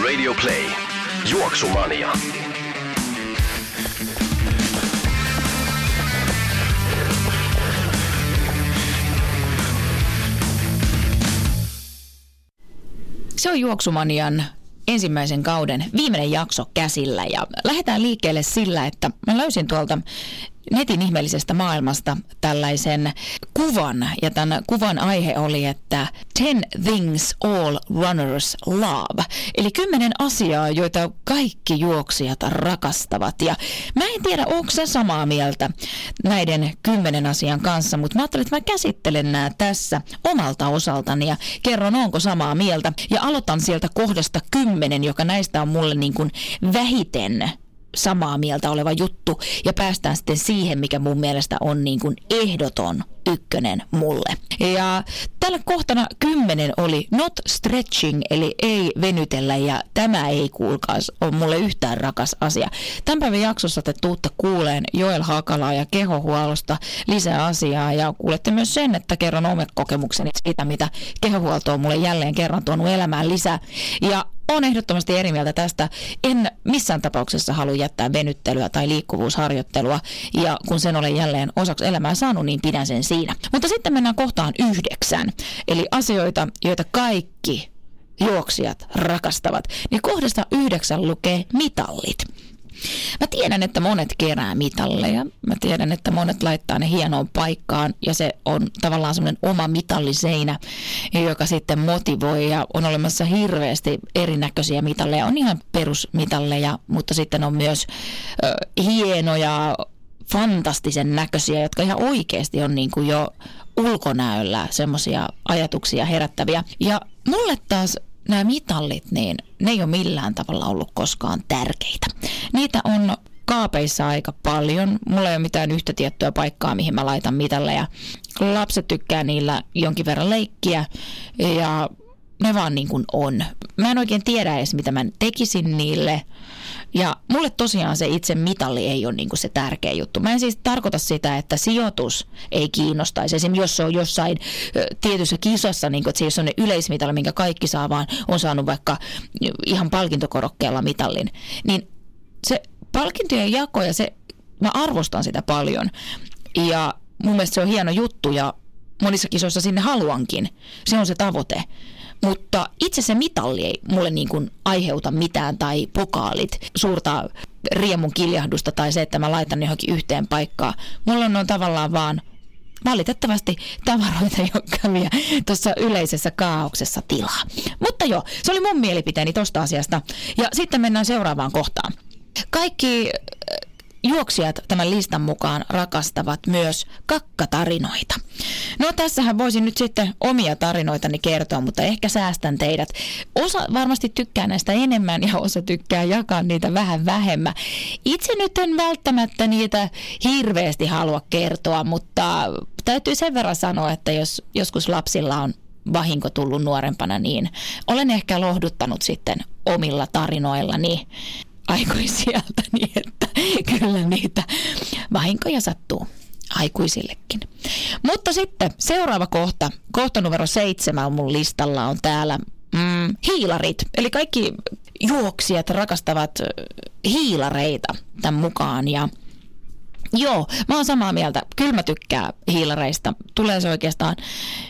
Radio Play. Juoksumania. Se on Juoksumanian ensimmäisen kauden viimeinen jakso käsillä ja lähdetään liikkeelle sillä, että mä löysin tuolta netin ihmeellisestä maailmasta tällaisen kuvan. Ja tämän kuvan aihe oli, että 10 things all runners love. Eli kymmenen asiaa, joita kaikki juoksijat rakastavat. Ja mä en tiedä, onko se samaa mieltä näiden kymmenen asian kanssa, mutta mä ajattelin, että mä käsittelen nämä tässä omalta osaltani ja kerron, onko samaa mieltä. Ja aloitan sieltä kohdasta kymmenen, joka näistä on mulle niin kuin vähiten samaa mieltä oleva juttu ja päästään sitten siihen, mikä mun mielestä on niin kuin ehdoton ykkönen mulle. Ja tällä kohtana kymmenen oli not stretching, eli ei venytellä, ja tämä ei kuulkaas ole mulle yhtään rakas asia. Tämän päivän jaksossa te tuutte kuuleen Joel Hakalaa ja kehohuollosta lisää asiaa, ja kuulette myös sen, että kerron kokemukseni siitä, mitä kehohuolto on mulle jälleen kerran tuonut elämään lisää. Ja on ehdottomasti eri mieltä tästä. En missään tapauksessa halua jättää venyttelyä tai liikkuvuusharjoittelua, ja kun sen olen jälleen osaksi elämää saanut, niin pidän sen siinä. Mutta sitten mennään kohtaan yhdeksän, eli asioita, joita kaikki juoksijat rakastavat. Niin kohdasta yhdeksän lukee mitallit. Mä tiedän, että monet kerää mitalleja. Mä tiedän, että monet laittaa ne hienoon paikkaan ja se on tavallaan semmoinen oma mitalliseinä, joka sitten motivoi ja on olemassa hirveästi erinäköisiä mitalleja. On ihan perusmitalleja, mutta sitten on myös ö, hienoja fantastisen näköisiä, jotka ihan oikeasti on niin kuin jo ulkonäöllä semmoisia ajatuksia herättäviä. Ja mulle taas nämä mitallit, niin ne ei ole millään tavalla ollut koskaan tärkeitä. Niitä on kaapeissa aika paljon. Mulla ei ole mitään yhtä tiettyä paikkaa, mihin mä laitan mitalleja. Lapset tykkää niillä jonkin verran leikkiä ja ne vaan niin kuin on. Mä en oikein tiedä edes, mitä mä tekisin niille. Ja mulle tosiaan se itse mitalli ei ole niin kuin se tärkeä juttu. Mä en siis tarkoita sitä, että sijoitus ei kiinnostaisi. Esimerkiksi jos se on jossain tietyssä kisassa, niin että se ei ole sellainen minkä kaikki saa, vaan on saanut vaikka ihan palkintokorokkeella mitallin. Niin se palkintojen jako ja se, mä arvostan sitä paljon. Ja mun mielestä se on hieno juttu ja monissa kisoissa sinne haluankin. Se on se tavoite. Mutta itse se mitalli ei mulle niin kuin aiheuta mitään tai pokaalit, suurta riemun kiljahdusta tai se, että mä laitan johonkin yhteen paikkaan. Mulla on tavallaan vaan valitettavasti tavaroita, jotka vie tuossa yleisessä kaauksessa tilaa. Mutta joo, se oli mun mielipiteeni tosta asiasta. Ja sitten mennään seuraavaan kohtaan. Kaikki juoksijat tämän listan mukaan rakastavat myös kakkatarinoita. No tässähän voisin nyt sitten omia tarinoitani kertoa, mutta ehkä säästän teidät. Osa varmasti tykkää näistä enemmän ja osa tykkää jakaa niitä vähän vähemmän. Itse nyt en välttämättä niitä hirveästi halua kertoa, mutta täytyy sen verran sanoa, että jos joskus lapsilla on vahinko tullut nuorempana, niin olen ehkä lohduttanut sitten omilla tarinoillani aikuisieltä niin, että kyllä niitä vahinkoja sattuu aikuisillekin. Mutta sitten seuraava kohta, kohta numero seitsemän on mun listalla on täällä mm, hiilarit. Eli kaikki juoksijat rakastavat hiilareita tämän mukaan ja Joo, mä oon samaa mieltä. Kyllä mä tykkään hiilareista. Tulee se oikeastaan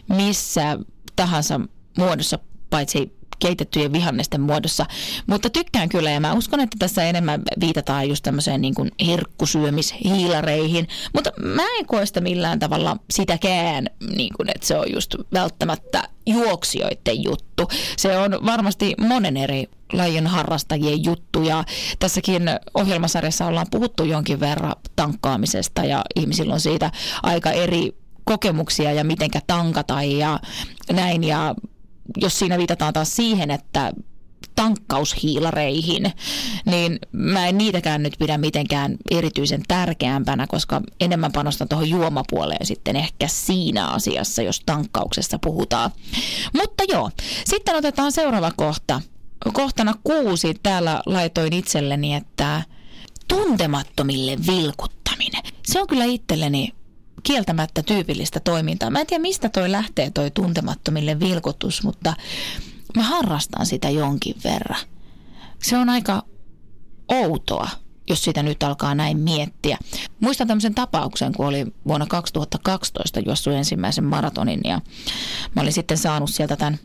missä tahansa muodossa, paitsi keitettyjen vihannesten muodossa. Mutta tykkään kyllä ja mä uskon, että tässä enemmän viitataan just tämmöiseen niin kuin herkkusyömishiilareihin. Mutta mä en koe sitä millään tavalla sitäkään, niin kuin, että se on just välttämättä juoksijoiden juttu. Se on varmasti monen eri lajin harrastajien juttu ja tässäkin ohjelmasarjassa ollaan puhuttu jonkin verran tankkaamisesta ja ihmisillä on siitä aika eri kokemuksia ja mitenkä tankata ja näin ja jos siinä viitataan taas siihen, että tankkaushiilareihin, niin mä en niitäkään nyt pidä mitenkään erityisen tärkeämpänä, koska enemmän panostan tuohon juomapuoleen sitten ehkä siinä asiassa, jos tankkauksessa puhutaan. Mutta joo, sitten otetaan seuraava kohta. Kohtana kuusi täällä laitoin itselleni, että tuntemattomille vilkuttaminen. Se on kyllä itselleni kieltämättä tyypillistä toimintaa. Mä en tiedä, mistä toi lähtee toi tuntemattomille vilkutus, mutta mä harrastan sitä jonkin verran. Se on aika outoa, jos sitä nyt alkaa näin miettiä. Muistan tämmöisen tapauksen, kun oli vuonna 2012 juossut ensimmäisen maratonin ja mä olin sitten saanut sieltä tämän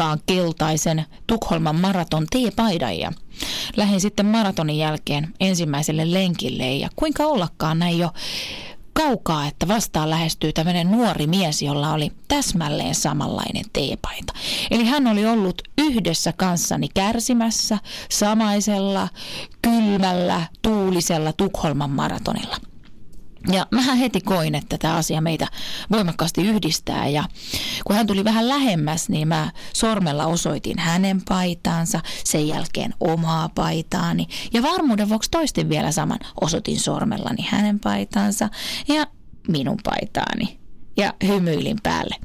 kirkkaan keltaisen Tukholman maraton T-paidan ja lähdin sitten maratonin jälkeen ensimmäiselle lenkille ja kuinka ollakaan näin jo kaukaa, että vastaan lähestyy tämmöinen nuori mies, jolla oli täsmälleen samanlainen teepaita. Eli hän oli ollut yhdessä kanssani kärsimässä samaisella kylmällä, tuulisella Tukholman maratonilla. Ja mä heti koin, että tämä asia meitä voimakkaasti yhdistää ja kun hän tuli vähän lähemmäs, niin mä sormella osoitin hänen paitaansa, sen jälkeen omaa paitaani ja varmuuden vuoksi toistin vielä saman. Osoitin sormellani hänen paitaansa ja minun paitaani ja hymyilin päälle.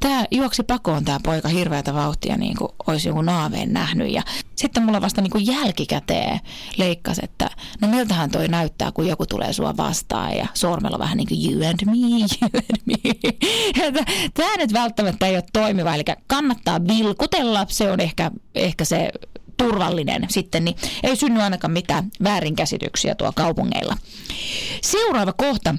Tämä juoksi pakoon tämä poika hirveätä vauhtia niin kuin olisi joku naaveen nähnyt ja sitten mulla vasta niin kuin jälkikäteen leikkasi, että no miltähän toi näyttää, kun joku tulee sua vastaan ja sormella vähän niin kuin you and me, you and me. Tämä nyt välttämättä ei ole toimiva, eli kannattaa vilkutella, se on ehkä, ehkä se turvallinen sitten, niin ei synny ainakaan mitään väärinkäsityksiä tuo kaupungeilla. Seuraava kohta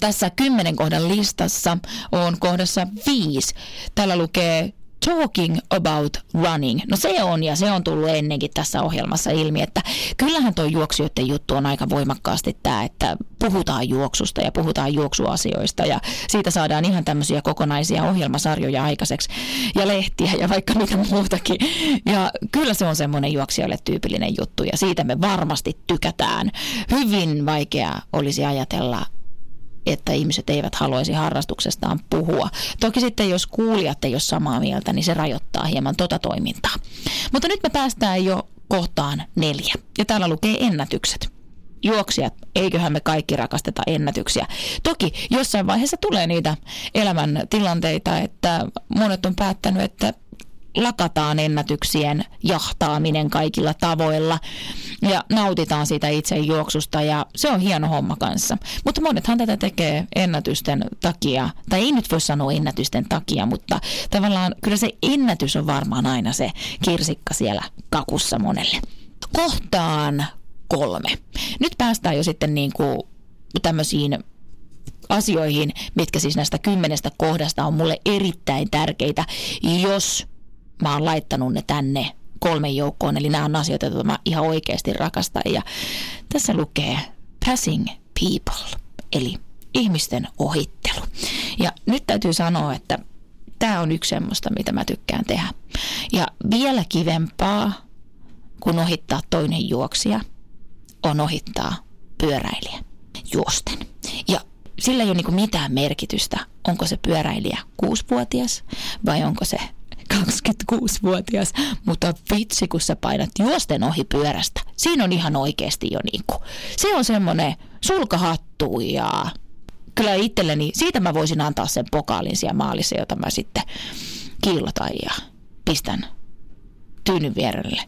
tässä kymmenen kohdan listassa on kohdassa viisi. Täällä lukee talking about running. No se on ja se on tullut ennenkin tässä ohjelmassa ilmi, että kyllähän tuo juoksijoiden juttu on aika voimakkaasti tämä, että puhutaan juoksusta ja puhutaan juoksuasioista ja siitä saadaan ihan tämmöisiä kokonaisia ohjelmasarjoja aikaiseksi ja lehtiä ja vaikka mitä muutakin. Ja kyllä se on semmoinen juoksijoille tyypillinen juttu ja siitä me varmasti tykätään. Hyvin vaikea olisi ajatella että ihmiset eivät haluaisi harrastuksestaan puhua. Toki sitten jos kuulijat ei ole samaa mieltä, niin se rajoittaa hieman tota toimintaa. Mutta nyt me päästään jo kohtaan neljä. Ja täällä lukee ennätykset juoksijat, eiköhän me kaikki rakasteta ennätyksiä. Toki jossain vaiheessa tulee niitä elämän tilanteita, että monet on päättänyt, että lakataan ennätyksien jahtaaminen kaikilla tavoilla ja nautitaan siitä itse juoksusta ja se on hieno homma kanssa. Mutta monethan tätä tekee ennätysten takia, tai ei nyt voi sanoa ennätysten takia, mutta tavallaan kyllä se ennätys on varmaan aina se kirsikka siellä kakussa monelle. Kohtaan kolme. Nyt päästään jo sitten niin kuin tämmöisiin asioihin, mitkä siis näistä kymmenestä kohdasta on mulle erittäin tärkeitä, jos mä oon laittanut ne tänne kolmen joukkoon, eli nämä on asioita, joita mä ihan oikeasti rakastan. Ja tässä lukee passing people, eli ihmisten ohittelu. Ja nyt täytyy sanoa, että tämä on yksi semmoista, mitä mä tykkään tehdä. Ja vielä kivempaa, kun ohittaa toinen juoksija, on ohittaa pyöräilijä juosten. Ja sillä ei ole niin mitään merkitystä, onko se pyöräilijä kuusivuotias vai onko se 26-vuotias, mutta vitsi kun sä painat juosten ohi pyörästä. Siinä on ihan oikeasti jo niinku, se on semmoinen sulkahattu ja kyllä itselleni, siitä mä voisin antaa sen pokaalin siellä maalissa, jota mä sitten kiillotan ja pistän tyynyn vierelle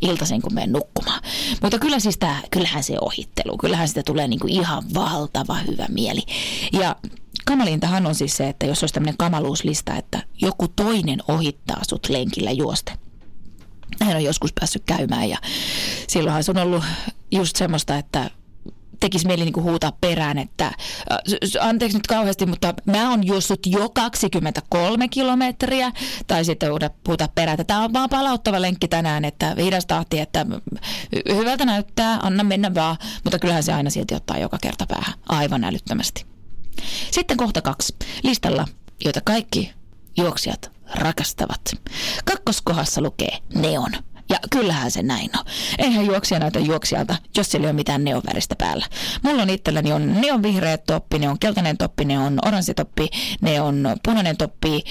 iltaisin, kun menen nukkumaan. Mutta kyllä siis tää, kyllähän se ohittelu, kyllähän sitä tulee niinku ihan valtava hyvä mieli. Ja kamalintahan on siis se, että jos olisi tämmöinen kamaluuslista, että joku toinen ohittaa sut lenkillä juoste. Hän on joskus päässyt käymään ja silloinhan se on ollut just semmoista, että tekisi mieli niin huutaa perään, että anteeksi nyt kauheasti, mutta mä oon juossut jo 23 kilometriä, tai sitten huutaa perään, että tämä on vaan palauttava lenkki tänään, että hidas tahti, että hyvältä näyttää, anna mennä vaan, mutta kyllähän se aina silti ottaa joka kerta päähän, aivan älyttömästi. Sitten kohta kaksi. Listalla, joita kaikki juoksijat rakastavat. Kakkoskohdassa lukee neon. Ja kyllähän se näin on. Eihän juoksija näytä juoksijalta, jos sillä ei ole mitään neonväristä päällä. Mulla on itselläni on neonvihreä toppi, ne on keltainen toppi, ne on oranssi toppi, ne on punainen toppi,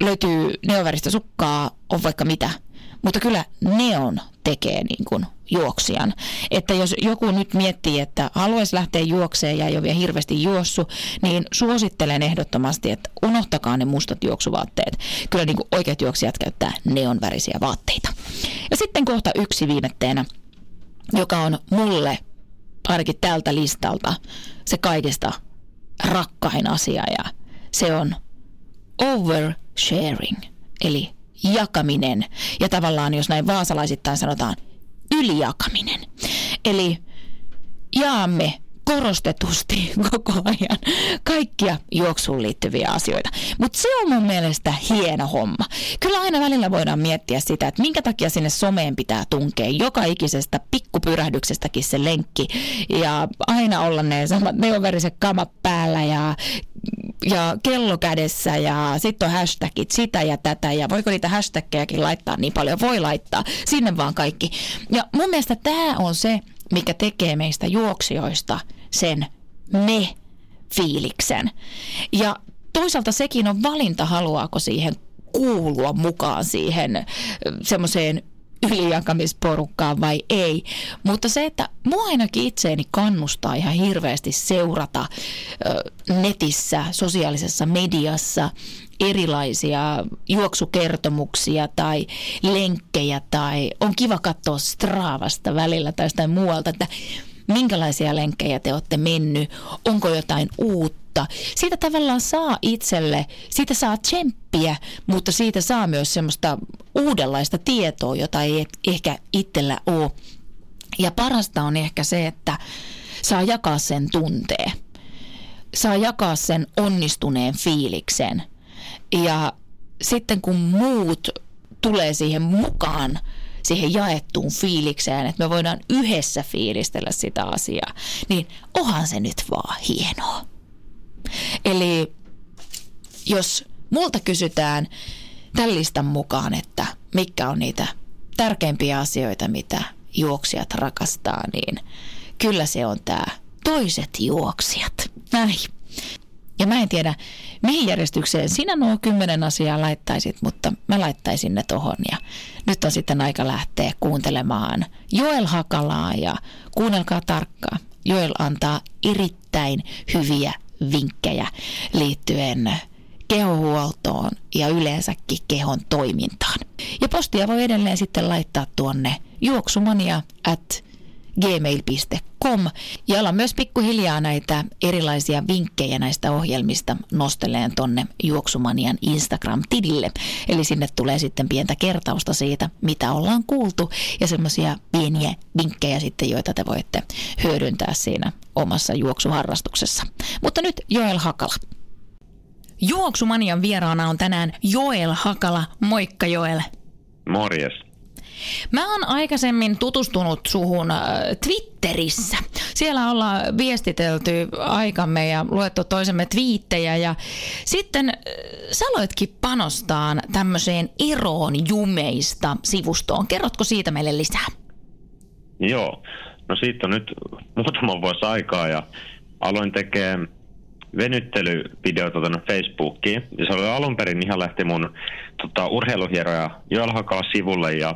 löytyy neonväristä sukkaa, on vaikka mitä. Mutta kyllä neon tekee niin kuin juoksijan. Että jos joku nyt miettii, että haluaisi lähteä juokseen ja ei ole vielä hirveästi juossu, niin suosittelen ehdottomasti, että unohtakaa ne mustat juoksuvaatteet. Kyllä niin kuin oikeat juoksijat käyttää neonvärisiä vaatteita. Ja sitten kohta yksi viimetteenä, joka on mulle ainakin tältä listalta se kaikista rakkain asia ja se on oversharing, eli jakaminen ja tavallaan, jos näin vaasalaisittain sanotaan, ylijakaminen. Eli jaamme korostetusti koko ajan kaikkia juoksuun liittyviä asioita. Mutta se on mun mielestä hieno homma. Kyllä aina välillä voidaan miettiä sitä, että minkä takia sinne someen pitää tunkea joka ikisestä pikkupyrähdyksestäkin se lenkki ja aina olla ne samat neoveriset kamat päällä ja ja kello kädessä ja sitten on hashtagit sitä ja tätä ja voiko niitä hashtagkejakin laittaa niin paljon, voi laittaa, sinne vaan kaikki. Ja mun mielestä tämä on se, mikä tekee meistä juoksijoista sen me-fiiliksen. Ja toisaalta sekin on valinta, haluaako siihen kuulua mukaan siihen semmoiseen ylijakamisporukkaan vai ei. Mutta se, että mua ainakin itseeni kannustaa ihan hirveästi seurata netissä, sosiaalisessa mediassa erilaisia juoksukertomuksia tai lenkkejä tai on kiva katsoa Stravasta välillä tai jostain muualta, että minkälaisia lenkkejä te olette mennyt, onko jotain uutta. Siitä tavallaan saa itselle, siitä saa tsemppiä, mutta siitä saa myös semmoista uudenlaista tietoa, jota ei ehkä itsellä ole. Ja parasta on ehkä se, että saa jakaa sen tunteen. Saa jakaa sen onnistuneen fiiliksen. Ja sitten kun muut tulee siihen mukaan, siihen jaettuun fiilikseen, että me voidaan yhdessä fiilistellä sitä asiaa, niin onhan se nyt vaan hienoa. Eli jos multa kysytään tämän listan mukaan, että mikä on niitä tärkeimpiä asioita, mitä juoksijat rakastaa, niin kyllä se on tämä toiset juoksijat. Näin. Ja mä en tiedä, mihin järjestykseen sinä nuo kymmenen asiaa laittaisit, mutta mä laittaisin ne tohon. Ja nyt on sitten aika lähteä kuuntelemaan Joel Hakalaa ja kuunnelkaa tarkkaan. Joel antaa erittäin hyviä vinkkejä liittyen kehohuoltoon ja yleensäkin kehon toimintaan. Ja postia voi edelleen sitten laittaa tuonne juoksumania at gmail.com. Ja ollaan myös pikkuhiljaa näitä erilaisia vinkkejä näistä ohjelmista nosteleen tonne Juoksumanian Instagram-tilille. Eli sinne tulee sitten pientä kertausta siitä, mitä ollaan kuultu ja semmoisia pieniä vinkkejä sitten, joita te voitte hyödyntää siinä omassa juoksuharrastuksessa. Mutta nyt Joel Hakala. Juoksumanian vieraana on tänään Joel Hakala. Moikka Joel. Morjes. Mä oon aikaisemmin tutustunut suhun äh, Twitterissä. Siellä ollaan viestitelty aikamme ja luettu toisemme twiittejä ja sitten äh, sä aloitkin panostaa tämmöiseen eroon jumeista sivustoon. Kerrotko siitä meille lisää? Joo, no siitä on nyt muutama vuosi aikaa ja aloin tekemään venyttelyvideota tuonne Facebookiin. Ja se oli alun perin ihan lähti mun tota, urheiluhieroja Joel Hakala sivulle ja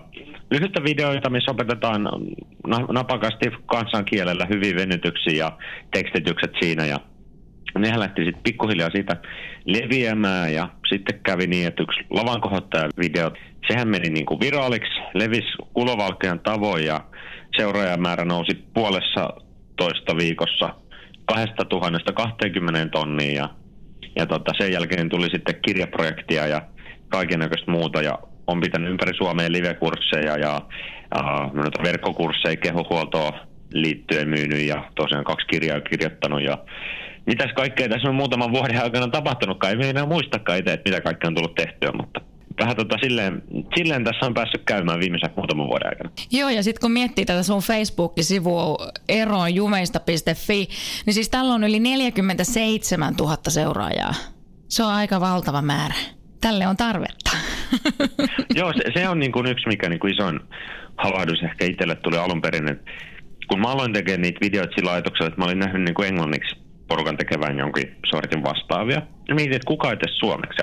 lyhyitä videoita, missä opetetaan napakasti kansankielellä hyvin venytyksiä ja tekstitykset siinä ja nehän lähti sitten pikkuhiljaa siitä leviämään ja sitten kävi niin, että yksi lavan video, sehän meni niin kuin viraaliksi, levisi kulovalkean tavoin ja seuraajamäärä nousi puolessa toista viikossa 2000 20 tonnia ja, ja tota, sen jälkeen tuli sitten kirjaprojektia ja kaikenlaista muuta ja on pitänyt ympäri Suomea live-kursseja ja uh, verkkokursseja kehohuoltoon liittyen myynyt ja tosiaan kaksi kirjaa kirjoittanut ja mitäs kaikkea tässä on muutaman vuoden aikana tapahtunutkaan. Ei enää muistakaan itse, että mitä kaikkea on tullut tehtyä, mutta vähän tota silleen, silleen tässä on päässyt käymään viimeisen muutaman vuoden aikana. Joo, ja sitten kun miettii tätä sun Facebook-sivua eroonjumeista.fi, niin siis tällä on yli 47 000 seuraajaa. Se on aika valtava määrä. Tälle on tarvetta. Joo, se, se on niin kuin yksi, mikä niin kuin isoin havahdus ehkä itselle tuli alun perin, että kun mä aloin tekemään niitä videoita sillä ajatuksella, että mä olin nähnyt niin kuin englanniksi porukan tekevän jonkin sortin vastaavia, ja mietin, että kuka ei tee suomeksi.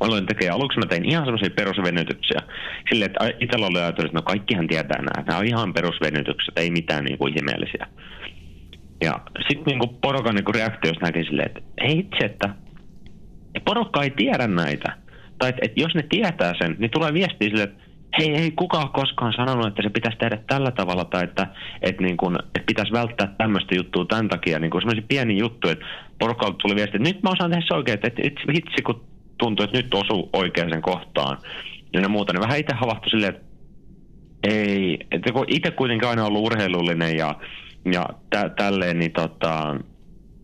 Aloin tekemään, aluksi mä tein ihan semmoisia perusvenytyksiä. Silleen, että itsellä oli ajatellut, että no kaikkihan tietää nämä. Nämä on ihan perusvenytykset, ei mitään niin kuin ihmeellisiä. Ja sitten niin porukan niin reaktiossa näkin silleen, että ei itse, että porukka ei tiedä näitä. Tai että, että jos ne tietää sen, niin tulee viestiä sille, että hei, ei kukaan koskaan sanonut, että se pitäisi tehdä tällä tavalla tai että, että, niin kuin, että pitäisi välttää tämmöistä juttua tämän takia. Niin semmoisia pieni juttu, että porukalta tuli viesti, että nyt mä osaan tehdä se oikein, että, että hitsi kun tuntuu, että nyt osuu oikeaan kohtaan. Ja muuta, niin vähän itse havahtui silleen, että ei, että kun itse kuitenkin aina ollut urheilullinen ja, ja tä, tälleen, niin tota,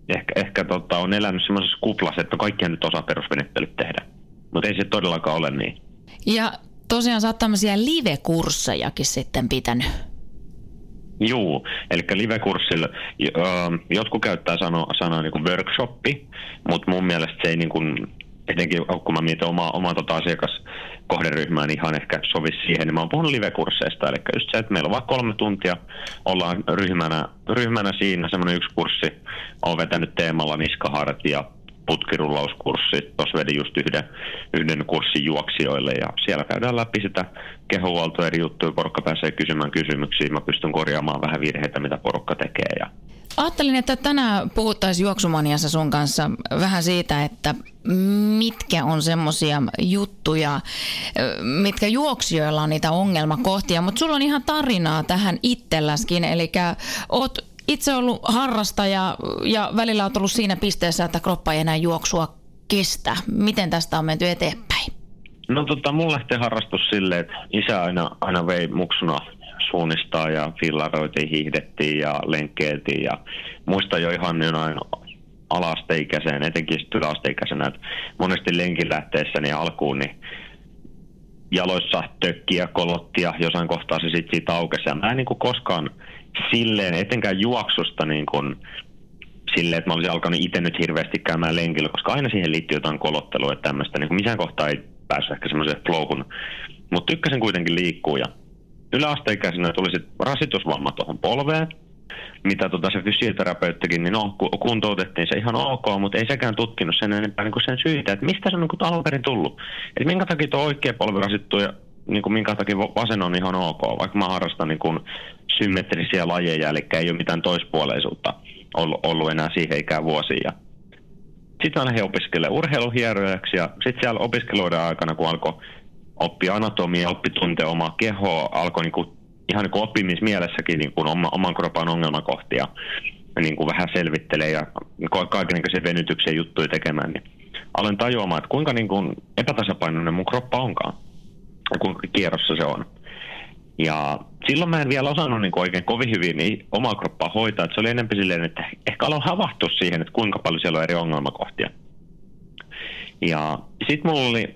ehkä, ehkä tota, on elänyt semmoisessa kuplassa, että kaikkia nyt osaa perusvenettelyt tehdä. Mutta ei se todellakaan ole niin. Ja tosiaan sä oot tämmöisiä live-kurssejakin sitten pitänyt. Juu, eli live-kurssilla jotkut käyttää sanoa, sanoa niin workshoppi, mutta mun mielestä se ei niin kuin, etenkin kun mä mietin omaa, omaa tota asiakaskohderyhmää, niin ihan ehkä sovi siihen, niin mä oon puhunut live-kursseista, eli just se, että meillä on vaan kolme tuntia, ollaan ryhmänä, ryhmänä siinä, semmoinen yksi kurssi, on vetänyt teemalla niskaharat putkirullauskurssi. Tuossa vedin just yhden, yhden kurssin juoksijoille ja siellä käydään läpi sitä kehohuoltoa eri juttuja. Porukka pääsee kysymään kysymyksiä. Mä pystyn korjaamaan vähän virheitä, mitä porukka tekee. Ja Ajattelin, että tänään puhuttaisiin juoksumaniassa sun kanssa vähän siitä, että mitkä on semmoisia juttuja, mitkä juoksijoilla on niitä ongelmakohtia, mutta sulla on ihan tarinaa tähän itselläskin, eli oot itse ollut harrastaja ja välillä olet ollut siinä pisteessä, että kroppa ei enää juoksua kestä. Miten tästä on menty eteenpäin? No tota, mun lähtee harrastus silleen, että isä aina, aina vei muksuna suunnistaa ja fillaroitiin, hiihdettiin ja lenkkeiltiin ja muista jo ihan jonain alasteikäiseen, etenkin yläasteikäisenä, että monesti lenkin lähteessäni alkuun, niin jaloissa tökkiä, kolottia, jossain kohtaa se sitten siitä aukesi. Ja mä en niin kuin koskaan silleen, etenkään juoksusta niin kuin, silleen, että mä olisin alkanut itse nyt hirveästi käymään lenkillä, koska aina siihen liittyy jotain kolottelua ja tämmöistä. Niin missään kohtaa ei päässyt ehkä semmoiseen flowhun. Mutta tykkäsin kuitenkin liikkua ja yläasteikäisenä tuli sitten rasitusvamma tuohon polveen, mitä tota se fysioterapeuttikin, niin no, kuntoutettiin se ihan ok, mutta ei sekään tutkinut sen enempää niin kuin sen syitä, että mistä se on niin alun perin tullut. Että minkä takia tuo oikea polvi rasittuu ja niin kuin minkä takia vasen on ihan ok, vaikka mä harrastan niin kuin symmetrisiä lajeja, eli ei ole mitään toispuoleisuutta ollut, ollut enää siihen ikään vuosia. Sitten mä lähdin urheiluhierojaksi ja sitten siellä opiskeluiden aikana, kun alkoi oppia anatomia, oppi tuntea omaa kehoa, alkoi kuin, ihan niin oppimismielessäkin niin kuin oma, oman kropan ongelmakohtia niin kuin vähän selvittelee ja kaikenlaisia venytyksiä juttuja tekemään, niin aloin tajuamaan, että kuinka niin kuin epätasapainoinen mun kroppa onkaan ja kuinka kierrossa se on. Ja silloin mä en vielä osannut niin oikein kovin hyvin niin omaa kroppaa hoitaa. Että se oli enemmän silleen, että ehkä aloin havahtua siihen, että kuinka paljon siellä on eri ongelmakohtia. Ja sitten mulla oli,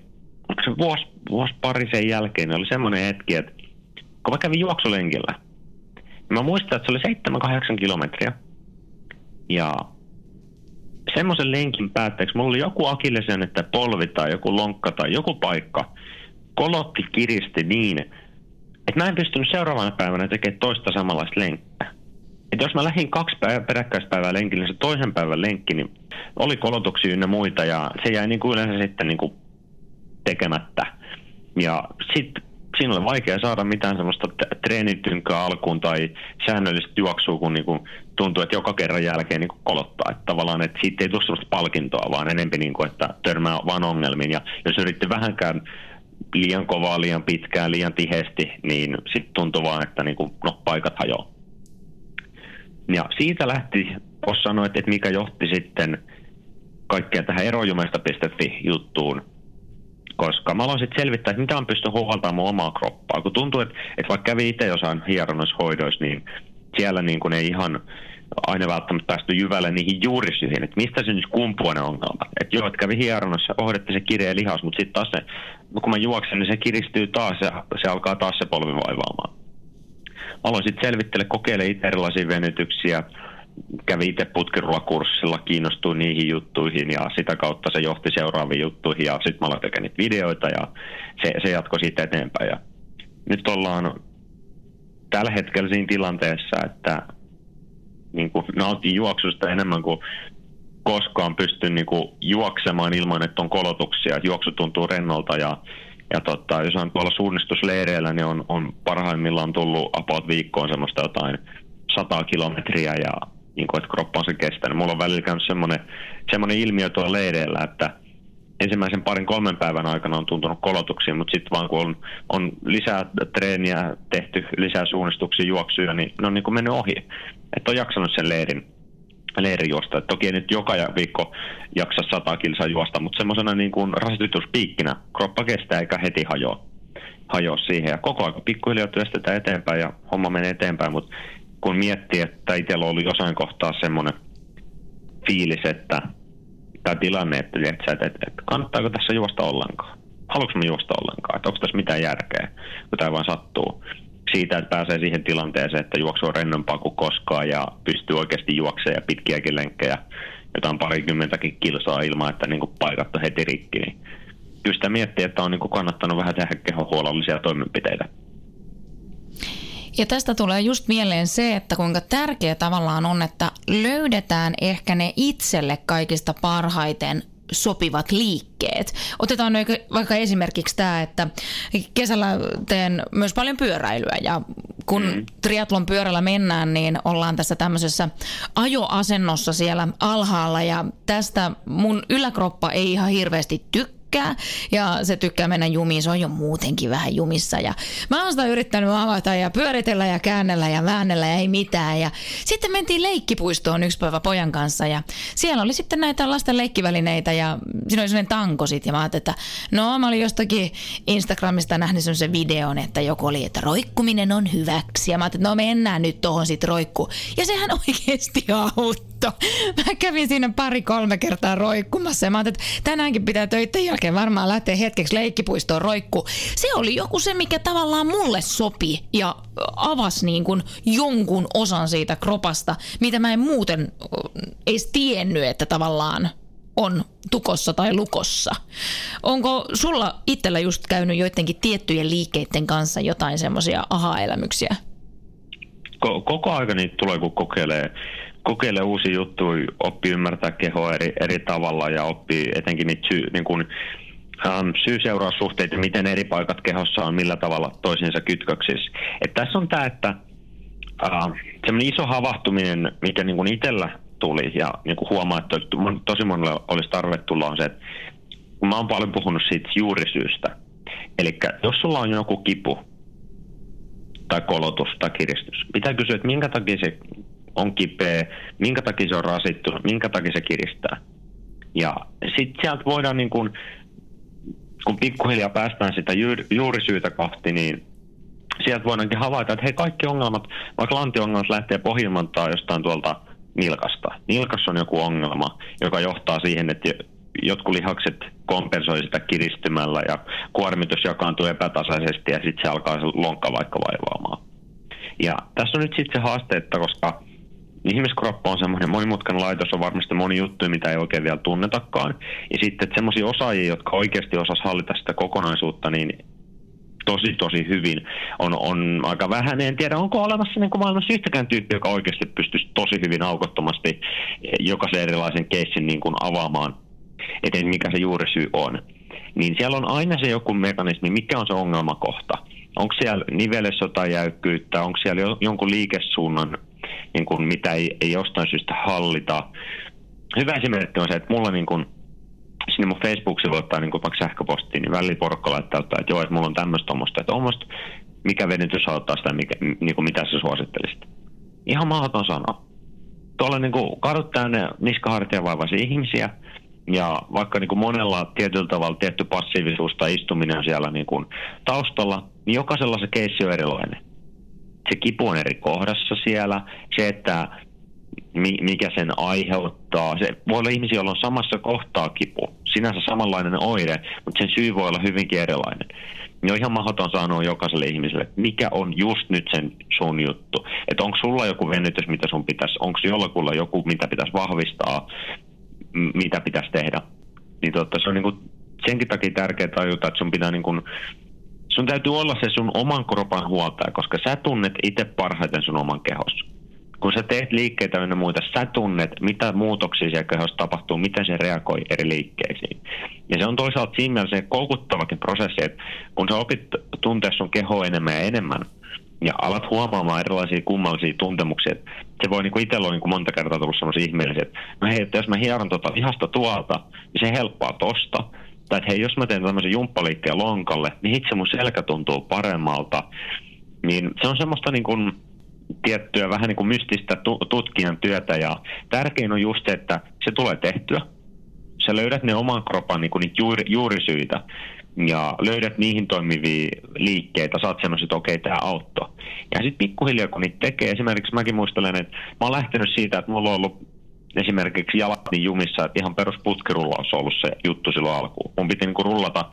se vuosi, vuosi pari sen jälkeen, oli semmoinen hetki, että kun mä kävin juoksulenkillä, niin mä muistan, että se oli 7-8 kilometriä. Ja semmoisen lenkin päätteeksi mulla oli joku akillesen, että polvi tai joku lonkka tai joku paikka kolotti kiristi niin, että mä en pystynyt seuraavana päivänä tekemään toista samanlaista lenkkiä. Et jos mä lähdin kaksi päivää, peräkkäispäivää lenkille, niin se toisen päivän lenkki, niin oli kolotuksia ynnä muita ja se jäi niin kuin yleensä sitten niin kuin tekemättä. Ja sitten siinä oli vaikea saada mitään semmoista treenitynkää alkuun tai säännöllistä juoksua, kun niin kuin tuntuu, että joka kerran jälkeen niin kuin kolottaa. Että tavallaan, että siitä ei tule semmoista palkintoa, vaan enempi niin kuin, että törmää vaan ongelmiin. Ja jos yritti vähänkään liian kovaa, liian pitkään, liian tiheesti, niin sitten tuntuu vaan, että niin kuin, no, paikat hajoaa. Ja siitä lähti, voisi sanoa, että, mikä johti sitten kaikkea tähän erojumesta.fi-juttuun, koska mä aloin sitten selvittää, että mitä on pysty huoltamaan mun omaa kroppaa. Kun tuntuu, että, että vaikka kävi itse jossain hieronnoishoidoissa, niin siellä niin kuin ei ihan aina välttämättä päästy jyvälle niihin juurisyihin, että mistä se nyt kumpuaa ne ongelmat. Että joo, että kävi hieronnossa, ohdetti se kireä lihas, mutta sitten taas se, kun mä juoksen, niin se kiristyy taas ja se alkaa taas se polvi vaivaamaan. Aloin sitten selvittele, kokeile itse erilaisia venytyksiä, kävi itse putkiruokurssilla, kiinnostui niihin juttuihin ja sitä kautta se johti seuraaviin juttuihin ja sitten mä aloin tekemään niitä videoita ja se, se jatkoi siitä eteenpäin. Ja nyt ollaan tällä hetkellä siinä tilanteessa, että niin kuin nautin juoksusta enemmän kuin koskaan pystyn niin kuin juoksemaan ilman, että on kolotuksia. Juoksu tuntuu rennolta ja, ja tota, jos on tuolla suunnistusleireillä, niin on, on parhaimmillaan tullut about viikkoon semmoista jotain 100 kilometriä ja niin kuin, että kroppa on se kestänyt. Mulla on välillä käynyt semmoinen, semmoinen ilmiö tuolla leireillä, että ensimmäisen parin kolmen päivän aikana on tuntunut kolotuksia, mutta sitten vaan kun on, on lisää treeniä tehty, lisää suunnistuksia, juoksuja, niin ne on niin kuin mennyt ohi. Että on jaksanut sen leirin, leirin juosta. Et toki ei nyt joka viikko jaksa sata kilsaa juosta, mutta semmoisena niin kuin rasituspiikkinä kroppa kestää eikä heti hajoa, hajoa siihen. Ja koko ajan pikkuhiljaa työstetään eteenpäin ja homma menee eteenpäin, mutta kun miettii, että itsellä oli jossain kohtaa semmoinen fiilis, että tämä tilanne, että, että, että, että kannattaako tässä juosta ollenkaan? Haluatko mä juosta ollenkaan? Että onko tässä mitään järkeä, kun tämä vaan sattuu? Siitä, että pääsee siihen tilanteeseen, että juoksu on rennompaa kuin koskaan ja pystyy oikeasti juoksemaan ja pitkiäkin lenkkejä, jotain parikymmentäkin kilsaa ilman, että niin paikat on heti rikki. Niin kyllä sitä miettii, että on niin kannattanut vähän tehdä kehohuolollisia toimenpiteitä. Ja tästä tulee just mieleen se, että kuinka tärkeä tavallaan on, että löydetään ehkä ne itselle kaikista parhaiten sopivat liikkeet. Otetaan vaikka esimerkiksi tämä, että kesällä teen myös paljon pyöräilyä ja kun mm. triatlon pyörällä mennään, niin ollaan tässä tämmöisessä ajoasennossa siellä alhaalla ja tästä mun yläkroppa ei ihan hirveästi tykkää tykkää ja se tykkää mennä jumiin. Se on jo muutenkin vähän jumissa ja mä oon sitä yrittänyt avata ja pyöritellä ja käännellä ja väännellä ja ei mitään. Ja sitten mentiin leikkipuistoon yksi päivä pojan kanssa ja siellä oli sitten näitä lasten leikkivälineitä ja siinä oli sellainen tanko sit ja mä ajattelin, että no mä olin jostakin Instagramista nähnyt sen videon, että joku oli, että roikkuminen on hyväksi ja mä ajattelin, että no mennään nyt tohon sit roikku. Ja sehän oikeasti Mä kävin siinä pari-kolme kertaa roikkumassa ja mä ajattelin, että tänäänkin pitää töiden jälkeen varmaan lähteä hetkeksi leikkipuistoon roikku. Se oli joku se, mikä tavallaan mulle sopi ja avasi niin kuin jonkun osan siitä kropasta, mitä mä en muuten edes tiennyt, että tavallaan on tukossa tai lukossa. Onko sulla itsellä just käynyt joidenkin tiettyjen liikkeiden kanssa jotain semmoisia aha-elämyksiä? Koko aika niitä tulee, kun kokeilee kokeile uusia juttuja, oppii ymmärtää kehoa eri, eri tavalla ja oppii etenkin niitä syy, niin kuin, um, syy-seuraussuhteita, miten eri paikat kehossa on, millä tavalla toisiinsa kytköksissä. Et tässä on tämä, että uh, semmoinen iso havahtuminen, mikä niin kuin itsellä tuli ja niin kuin huomaa, että tosi monella olisi tarve tulla on se, että kun mä oon paljon puhunut siitä juurisyystä. Eli jos sulla on joku kipu tai kolotus tai kiristys, pitää kysyä, että minkä takia se on kipeä, minkä takia se on rasittunut, minkä takia se kiristää. Ja sitten sieltä voidaan, niin kun, kun pikkuhiljaa päästään sitä juurisyytä kohti, niin sieltä voidaankin havaita, että hei kaikki ongelmat, vaikka lantiongelmat lähtee pohjimmantaa jostain tuolta nilkasta. Nilkassa on joku ongelma, joka johtaa siihen, että jotkut lihakset kompensoi sitä kiristymällä ja kuormitus jakaantuu epätasaisesti ja sitten se alkaa se lonkka vaikka vaivaamaan. Ja tässä on nyt sitten se haaste, että koska ihmiskroppa on semmoinen monimutkainen laitos, on varmasti moni juttu, mitä ei oikein vielä tunnetakaan. Ja sitten semmoisia osaajia, jotka oikeasti osas hallita sitä kokonaisuutta, niin tosi tosi hyvin on, on aika vähän. En tiedä, onko olemassa niin kuin maailmassa yhtäkään tyyppi, joka oikeasti pystyisi tosi hyvin aukottomasti jokaisen erilaisen keissin niin kuin avaamaan, että mikä se juurisyy on. Niin siellä on aina se joku mekanismi, mikä on se ongelmakohta. Onko siellä nivelessä jotain jäykkyyttä, onko siellä jonkun liikesuunnan niin kuin, mitä ei, ei jostain syystä hallita. Hyvä esimerkki on se, että mulla niin kuin, sinne mun Facebook-sivuille tai niin kuin vaikka sähköpostiin, niin välillä porukka laittaa, että joo, että mulla on tämmöistä tuommoista, että omasta, mikä venytys auttaa sitä, mikä, niin kuin mitä sä suosittelisit. Ihan mahdoton sanoa. Tuolla niin kuin kadut täynnä niskahartia vaivaisia ihmisiä, ja vaikka niin kuin monella tietyllä tavalla tietty passiivisuus tai istuminen on siellä niin kuin taustalla, niin jokaisella se keissi on erilainen se kipu on eri kohdassa siellä, se, että mikä sen aiheuttaa. Se voi olla ihmisiä, joilla on samassa kohtaa kipu, sinänsä samanlainen oire, mutta sen syy voi olla hyvinkin erilainen. niin on ihan mahdoton sanoa jokaiselle ihmiselle, että mikä on just nyt sen sun juttu. Että onko sulla joku venytys, mitä sun pitäisi, onko jollakulla joku, mitä pitäisi vahvistaa, mitä pitäisi tehdä. Niin totta, se on niinku senkin takia tärkeää tajuta, että sun pitää niinku, sun täytyy olla se sun oman kropan huoltaja, koska sä tunnet itse parhaiten sun oman kehossa kun sä teet liikkeitä ja muita, sä tunnet, mitä muutoksia siellä kehossa tapahtuu, miten se reagoi eri liikkeisiin. Ja se on toisaalta siinä mielessä koukuttavakin prosessi, että kun sä opit tuntea sun kehoa enemmän ja enemmän, ja alat huomaamaan erilaisia kummallisia tuntemuksia. Että se voi niin itsellä niin monta kertaa tullut sellaisia ihmeellisiä, että no hei, että jos mä hieron tuota lihasta tuolta, niin se helppaa tosta. Tai että hei, jos mä teen tämmöisen jumppaliikkeen lonkalle, niin itse mun selkä tuntuu paremmalta. Niin se on semmoista niin kuin, tiettyä vähän niin kuin mystistä tutkijan työtä ja tärkein on just se, että se tulee tehtyä. Sä löydät ne oman kropan niin kuin niitä juuri, juurisyitä ja löydät niihin toimivia liikkeitä, saat semmoiset, että okei, okay, tämä auttoi. Ja sitten pikkuhiljaa, kun niitä tekee, esimerkiksi mäkin muistelen, että mä oon lähtenyt siitä, että mulla on ollut esimerkiksi jalat niin jumissa, että ihan perus putkirullaus on ollut se juttu silloin alkuun. Mun piti niin rullata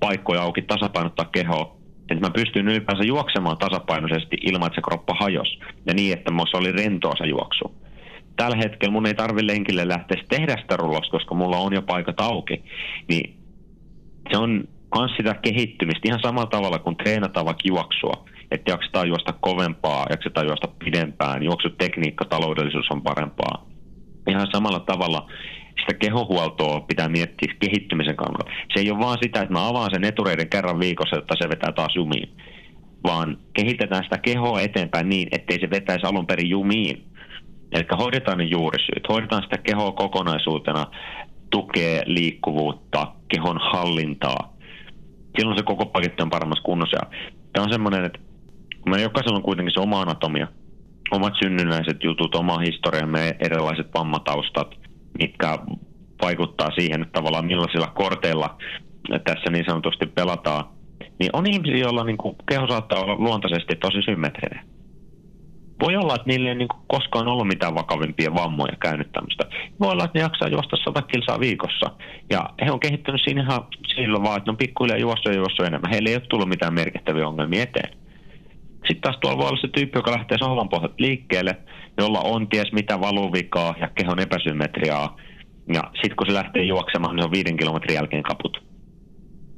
paikkoja auki, tasapainottaa kehoa, että mä pystyn ylipäänsä juoksemaan tasapainoisesti ilman, että se kroppa hajos. Ja niin, että mulla oli rentoa se juoksu. Tällä hetkellä mun ei tarvi lenkille lähteä tehdä sitä rullosta, koska mulla on jo paikat auki. Niin se on myös sitä kehittymistä ihan samalla tavalla kuin treenataan vaikka juoksua. Että jaksetaan juosta kovempaa, jaksetaan juosta pidempään, juoksutekniikka, taloudellisuus on parempaa. Ihan samalla tavalla sitä kehohuoltoa pitää miettiä kehittymisen kannalta. Se ei ole vaan sitä, että mä avaan sen etureiden kerran viikossa, jotta se vetää taas jumiin, vaan kehitetään sitä kehoa eteenpäin niin, ettei se vetäisi alun perin jumiin. Eli hoidetaan ne juurisyyt, hoidetaan sitä kehoa kokonaisuutena, tukee liikkuvuutta, kehon hallintaa. Silloin se koko paketti on paremmassa kunnossa. Tämä on semmoinen, että meillä jokaisella on kuitenkin se oma anatomia, omat synnynnäiset jutut, oma historiamme, erilaiset vammataustat, mitkä vaikuttaa siihen, että tavallaan millaisilla korteilla tässä niin sanotusti pelataan, niin on ihmisiä, joilla niin kuin keho saattaa olla luontaisesti tosi symmetrinen. Voi olla, että niillä ei niin kuin koskaan ollut mitään vakavimpia vammoja käynyt tämmöistä. Voi olla, että ne jaksaa juosta 100 kilsaa viikossa. Ja he on kehittynyt siinä ihan sillä vaan, että ne on pikkuhiljaa juossut ja juossut enemmän. Heillä ei ole tullut mitään merkittäviä ongelmia eteen. Sitten taas tuolla voi olla se tyyppi, joka lähtee sohvan pohjalta liikkeelle, jolla on ties mitä valuvikaa ja kehon epäsymmetriaa. Ja sitten kun se lähtee juoksemaan, niin se on viiden kilometrin jälkeen kaput.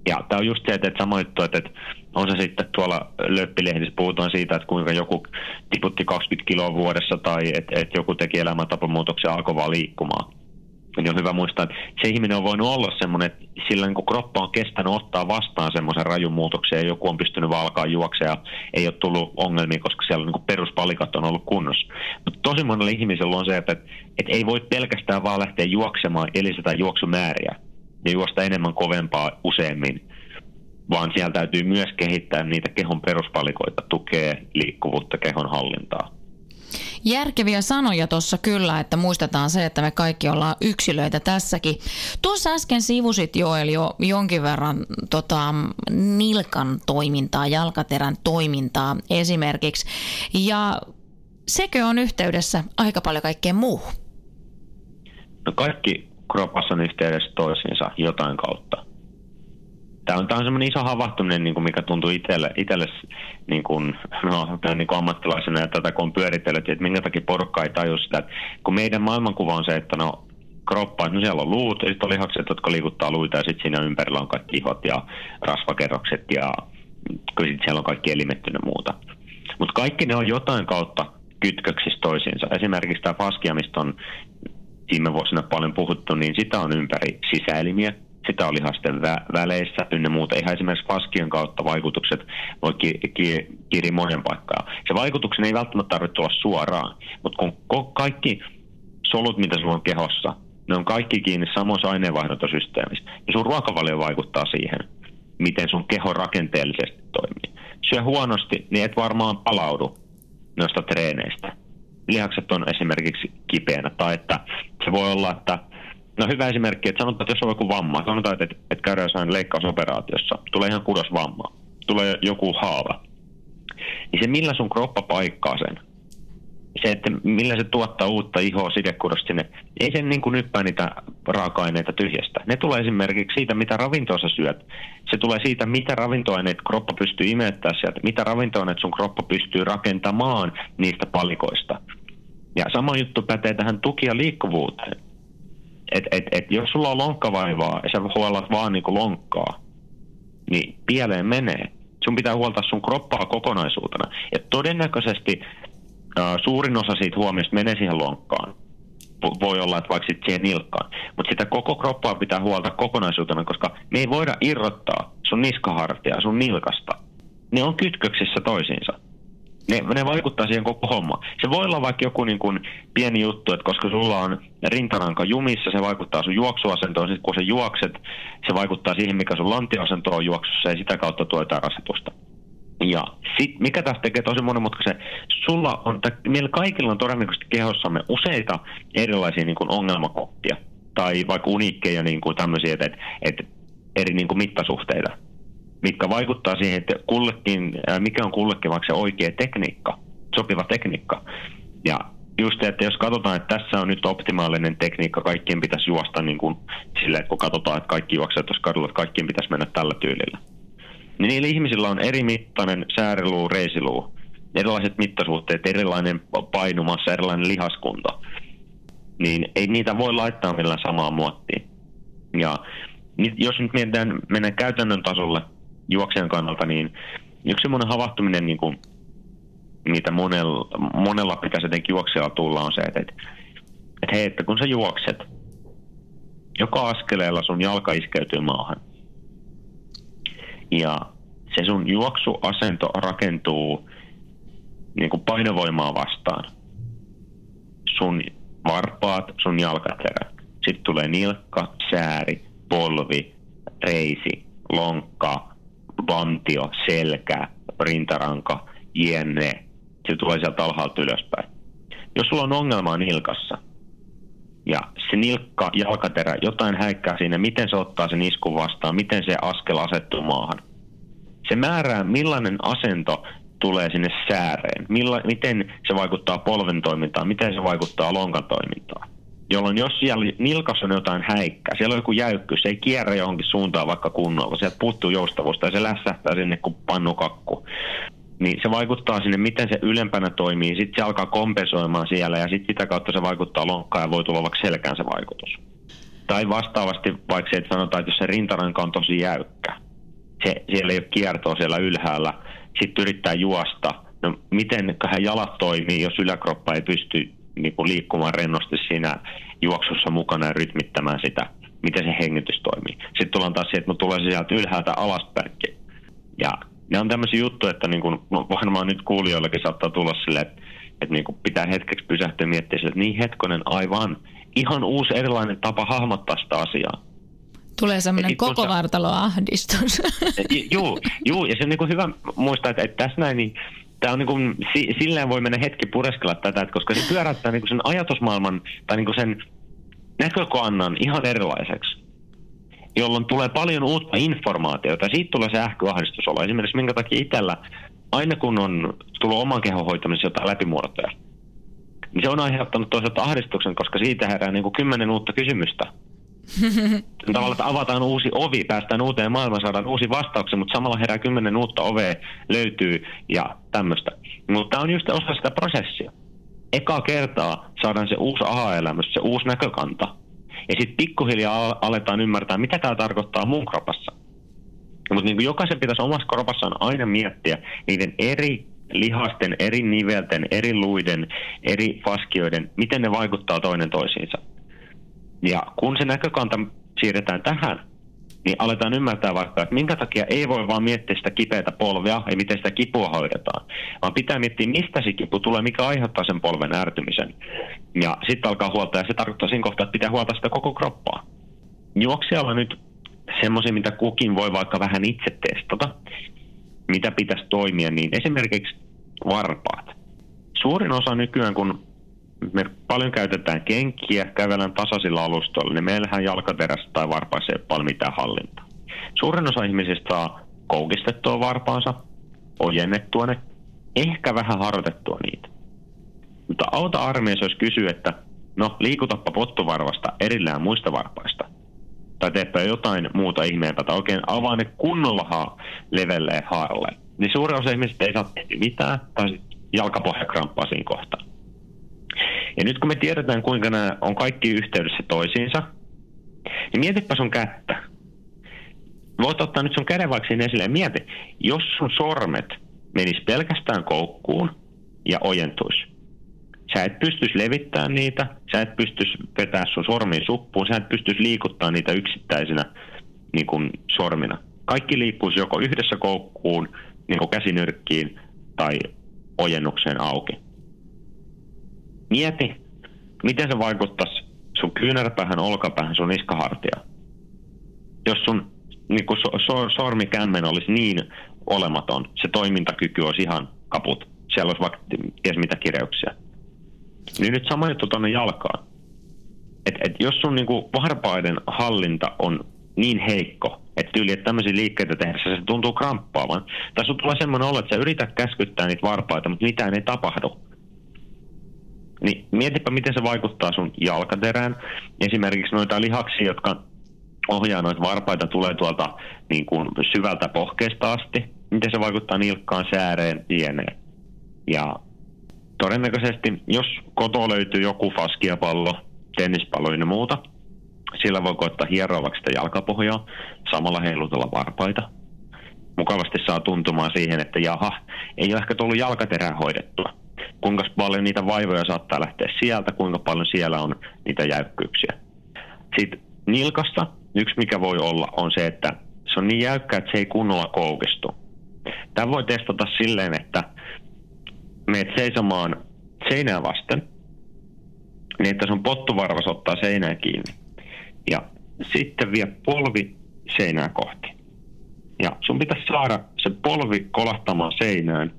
Ja tämä on just se, että juttu, että on se sitten tuolla löppilehdissä puhutaan siitä, että kuinka joku tiputti 20 kiloa vuodessa tai että, että joku teki elämäntapamuutoksia alkoi vaan liikkumaan niin on hyvä muistaa, että se ihminen on voinut olla semmoinen, että sillä niin kroppa on kestänyt ottaa vastaan semmoisen rajun muutoksen ja joku on pystynyt vaan alkaa juoksea ja ei ole tullut ongelmia, koska siellä niin peruspalikat on ollut kunnossa. Mutta tosi monella ihmisellä on se, että, että ei voi pelkästään vaan lähteä juoksemaan eli lisätä juoksumääriä ja juosta enemmän kovempaa useammin, vaan siellä täytyy myös kehittää niitä kehon peruspalikoita, tukee liikkuvuutta, kehon hallintaa. Järkeviä sanoja tuossa kyllä, että muistetaan se, että me kaikki ollaan yksilöitä tässäkin. Tuossa äsken sivusit Joel jo jonkin verran tota, nilkan toimintaa, jalkaterän toimintaa esimerkiksi. Ja sekö on yhteydessä aika paljon kaikkeen muuhun? No kaikki kropassa on yhteydessä toisiinsa jotain kautta tämä on, tämä on semmoinen iso havahtuminen, niin kuin mikä tuntuu itselle, itselle niin kuin, no, niin kuin ammattilaisena ja tätä kun on pyöritellyt, että minkä takia porukka ei taju sitä, että kun meidän maailmankuva on se, että no kroppa, no siellä on luut, sitten on lihakset, jotka liikuttaa luita ja sitten siinä ympärillä on kaikki ihot ja rasvakerrokset ja kyllä sitten siellä on kaikki elimet ja muuta. Mutta kaikki ne on jotain kautta kytköksissä toisiinsa. Esimerkiksi tämä faskia, mistä on viime vuosina paljon puhuttu, niin sitä on ympäri sisäelimiä, sitä on lihasten vä- väleissä ynnä muuta. Ihan esimerkiksi faskien kautta vaikutukset voi ki- ki- kiri monen paikkaan. Se vaikutuksen ei välttämättä tarvitse olla suoraan, mutta kun ko- kaikki solut, mitä sulla on kehossa, ne on kaikki kiinni samoissa aineenvaihduntasysteemissä. Ja sun ruokavalio vaikuttaa siihen, miten sun keho rakenteellisesti toimii. Syö huonosti, niin et varmaan palaudu noista treeneistä. Lihakset on esimerkiksi kipeänä, tai että se voi olla, että No hyvä esimerkki, että sanotaan, että jos on joku vamma, sanotaan, että, että käydään jossain leikkausoperaatiossa, tulee ihan kudosvamma, tulee joku haava, niin se millä sun kroppa paikkaa sen, se, että millä se tuottaa uutta ihoa sidekudosta sinne, ei sen niin kuin nyppää niitä raaka-aineita tyhjästä. Ne tulee esimerkiksi siitä, mitä ravintoa sä syöt. Se tulee siitä, mitä ravintoaineet kroppa pystyy imettämään sieltä, mitä ravintoaineet sun kroppa pystyy rakentamaan niistä palikoista. Ja sama juttu pätee tähän tuki- ja liikkuvuuteen. Et, et, et jos sulla on lonkkavaivaa ja sä huolat vaan niin lonkkaa, niin pieleen menee. Sun pitää huoltaa sun kroppaa kokonaisuutena. Ja todennäköisesti suurin osa siitä huomiosta menee siihen lonkkaan. Voi olla, että vaikka sitten siihen nilkkaan. Mutta sitä koko kroppaa pitää huolta kokonaisuutena, koska me ei voida irrottaa sun niskahartia sun nilkasta. Ne on kytköksissä toisiinsa. Ne, ne vaikuttaa siihen koko homma. Se voi olla vaikka joku niin kuin pieni juttu, että koska sulla on rintaranka jumissa, se vaikuttaa sun juoksuasentoon. Sitten kun sä juokset, se vaikuttaa siihen, mikä sun lantioasento on juoksussa ja sitä kautta tuo jotain rasitusta. Ja sit, mikä tästä tekee tosi monimutkaisen, sulla on, tai meillä kaikilla on todennäköisesti kehossamme useita erilaisia niin kuin ongelmakoppia tai vaikka uniikkeja niin kuin tämmöisiä, että, että eri niin kuin mittasuhteita, mitkä vaikuttaa siihen, että kullekin, mikä on kullekin vaikka se oikea tekniikka, sopiva tekniikka. Ja just, että jos katsotaan, että tässä on nyt optimaalinen tekniikka, kaikkien pitäisi juosta niin kuin sille, että kun katsotaan, että kaikki juoksevat tuossa kadulla, että kaikkien pitäisi mennä tällä tyylillä niin niillä ihmisillä on eri mittainen sääriluu, reisiluu, erilaiset mittasuhteet, erilainen painumassa, erilainen lihaskunta. Niin ei niitä voi laittaa millään samaan muottiin. Ja jos nyt mietitään, mennään käytännön tasolle juoksijan kannalta, niin yksi semmoinen havahtuminen, niin kuin, mitä monella, monella pitäisi jotenkin juoksijalla tulla, on se, että, että, että hei, että kun sä juokset, joka askeleella sun jalka iskeytyy maahan. Ja se sun juoksuasento rakentuu niin kuin painovoimaa vastaan. Sun varpaat, sun jalkaterä. Sitten tulee nilkka, sääri, polvi, reisi, lonkka, vantio, selkä, rintaranka, jenne. Se tulee sieltä alhaalta ylöspäin. Jos sulla on ongelmaa nilkassa ja se nilkka, jalkaterä, jotain häikkää siinä, miten se ottaa sen iskun vastaan, miten se askel asettuu maahan, se määrää, millainen asento tulee sinne sääreen, milla, miten se vaikuttaa polven toimintaan, miten se vaikuttaa lonkan toimintaan. Jolloin jos siellä nilkassa on jotain häikkää, siellä on joku jäykkyys, se ei kierrä johonkin suuntaan vaikka kunnolla, sieltä puuttuu joustavuutta ja se lässähtää sinne kuin pannukakku. Niin se vaikuttaa sinne, miten se ylempänä toimii, sitten se alkaa kompensoimaan siellä ja sitten sitä kautta se vaikuttaa lonkkaan ja voi tulla vaikka selkään se vaikutus. Tai vastaavasti vaikka se, että sanotaan, että jos se rintaranka on tosi jäykkä, se, siellä ei ole kiertoa siellä ylhäällä, sitten yrittää juosta. No miten jalat toimii, jos yläkroppa ei pysty niin kuin liikkumaan rennosti siinä juoksussa mukana ja rytmittämään sitä, miten se hengitys toimii. Sitten tullaan taas siihen, että tulee se sieltä ylhäältä alaspäin. Ja ne on tämmöisiä juttuja, että niin kuin, no varmaan nyt kuulijoillekin saattaa tulla sille, että, että niin kuin pitää hetkeksi pysähtyä ja miettiä sille, että niin hetkonen aivan, ihan uusi erilainen tapa hahmottaa sitä asiaa. Tulee semmoinen koko vartaloahdistus. Joo, joo, ja se on niin kuin hyvä muistaa, että, että tässä näin, niin tämä on niin kuin, silleen voi mennä hetki pureskella tätä, että koska se pyöräyttää niin kuin sen ajatusmaailman tai niin kuin sen näkökannan ihan erilaiseksi jolloin tulee paljon uutta informaatiota siitä tulee se ähkyahdistusolo. Esimerkiksi minkä takia itsellä, aina kun on tullut oman kehon hoitamisessa jotain läpimuotoja, niin se on aiheuttanut toisaalta ahdistuksen, koska siitä herää niin kuin kymmenen uutta kysymystä Tavallaan, että avataan uusi ovi, päästään uuteen maailmaan, saadaan uusi vastauksia, mutta samalla herää kymmenen uutta ovea löytyy ja tämmöistä. Mutta tämä on just osa sitä prosessia. Eka kertaa saadaan se uusi aha-elämys, se uusi näkökanta. Ja sitten pikkuhiljaa aletaan ymmärtää, mitä tämä tarkoittaa mun kropassa. Mutta niin jokaisen pitäisi omassa kropassaan aina miettiä niiden eri lihasten, eri nivelten, eri luiden, eri faskioiden, miten ne vaikuttaa toinen toisiinsa. Ja kun se näkökanta siirretään tähän, niin aletaan ymmärtää vaikka, että minkä takia ei voi vaan miettiä sitä kipeätä polvea ja miten sitä kipua hoidetaan, vaan pitää miettiä, mistä se kipu tulee, mikä aiheuttaa sen polven ärtymisen. Ja sitten alkaa huolta, ja se tarkoittaa siinä kohtaa, että pitää huolta sitä koko kroppaa. Juoksijalla nyt semmoisia, mitä kukin voi vaikka vähän itse testata, mitä pitäisi toimia, niin esimerkiksi varpaat. Suurin osa nykyään, kun me paljon käytetään kenkiä, kävellään tasaisilla alustoilla, niin meillähän jalkaterässä tai varpaissa ei ole paljon mitään hallintaa. Suurin osa ihmisistä saa koukistettua varpaansa, ojennettua ne, ehkä vähän harjoitettua niitä. Mutta auta armeijassa olisi kysyä, että no liikutappa pottuvarvasta erillään muista varpaista. Tai teepä jotain muuta ihmeempää, tai oikein avaa ne kunnolla ha- levelleen haaralle. Niin suurin osa ihmisistä ei saa tehdä mitään, tai jalkapohja kramppaa siinä kohtaa. Ja nyt kun me tiedetään, kuinka nämä on kaikki yhteydessä toisiinsa, niin mietipä sun kättä. Voit ottaa nyt sun käden vaikka esille ja mieti, jos sun sormet menis pelkästään koukkuun ja ojentuisi. Sä et pystyisi levittämään niitä, sä et pystyisi vetää sun sormiin suppuun, sä et pystyisi liikuttaa niitä yksittäisinä niin kuin sormina. Kaikki liikkuisi joko yhdessä koukkuun, niin kuin käsinyrkkiin tai ojennukseen auki. Mieti, miten se vaikuttaisi sun kyynärpäähän, olkapäähän, sun niskahartia. Jos sun niin so, so, sormikämmen olisi niin olematon, se toimintakyky olisi ihan kaput. Siellä olisi vaikka ties mitä kireuksia. Niin nyt sama juttu tuonne jalkaan. Et, et jos sun niinku varpaiden hallinta on niin heikko, että yli, että tämmöisiä liikkeitä tehdessä se tuntuu kramppaavan. Tai sun tulee semmoinen olo, että sä yrität käskyttää niitä varpaita, mutta mitään ei tapahdu. Niin mietipä, miten se vaikuttaa sun jalkaterään. Esimerkiksi noita lihaksia, jotka ohjaa noita varpaita, tulee tuolta niin kuin syvältä pohkeesta asti. Miten se vaikuttaa nilkkaan, sääreen, pieneen. Ja todennäköisesti, jos koto löytyy joku faskiapallo, tennispallo ja muuta, sillä voi koittaa hieroa sitä jalkapohjaa, samalla heilutella varpaita. Mukavasti saa tuntumaan siihen, että jaha, ei ole ehkä tullut jalkaterää hoidettua. Kuinka paljon niitä vaivoja saattaa lähteä sieltä, kuinka paljon siellä on niitä jäykkyyksiä. Sitten nilkasta yksi mikä voi olla on se, että se on niin jäykkä, että se ei kunnolla koukistu. Tämä voi testata silleen, että meet seisomaan seinää vasten, niin että sun pottuvarvas ottaa seinää kiinni. Ja sitten vie polvi seinää kohti. Ja sun pitäisi saada se polvi kolahtamaan seinään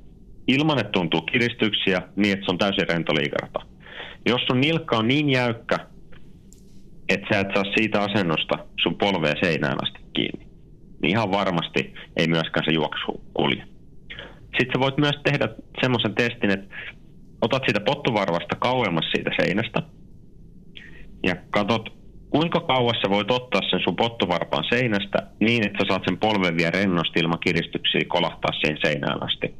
ilman, että tuntuu kiristyksiä niin, että se on täysin rento. Jos sun nilkka on niin jäykkä, että sä et saa siitä asennosta sun polvea seinään asti kiinni, niin ihan varmasti ei myöskään se juoksu kulje. Sitten sä voit myös tehdä semmoisen testin, että otat siitä pottuvarvasta kauemmas siitä seinästä ja katot, kuinka kauas sä voit ottaa sen sun pottuvarpaan seinästä niin, että sä saat sen polven vielä rennosti ilman kiristyksiä kolahtaa siihen seinään asti.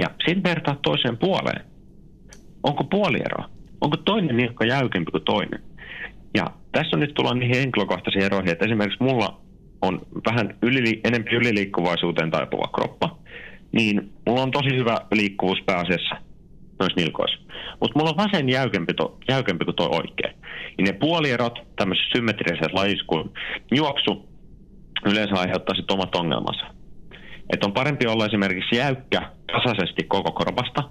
Ja sitten vertaa toiseen puoleen. Onko puolieroa? Onko toinen nilkka jäykempi kuin toinen? Ja tässä on nyt tullaan niihin henkilökohtaisiin eroihin, että esimerkiksi mulla on vähän yli, enemmän yliliikkuvaisuuteen taipuva kroppa, niin mulla on tosi hyvä liikkuvuus pääasiassa noissa nilkoissa. Mutta mulla on vasen jäykempi, to, jäykempi kuin tuo oikein. Ja ne puolierot tämmöisessä symmetrisessä lajissa kuin juoksu yleensä aiheuttaa sitten omat ongelmansa. Että on parempi olla esimerkiksi jäykkä tasaisesti koko korvasta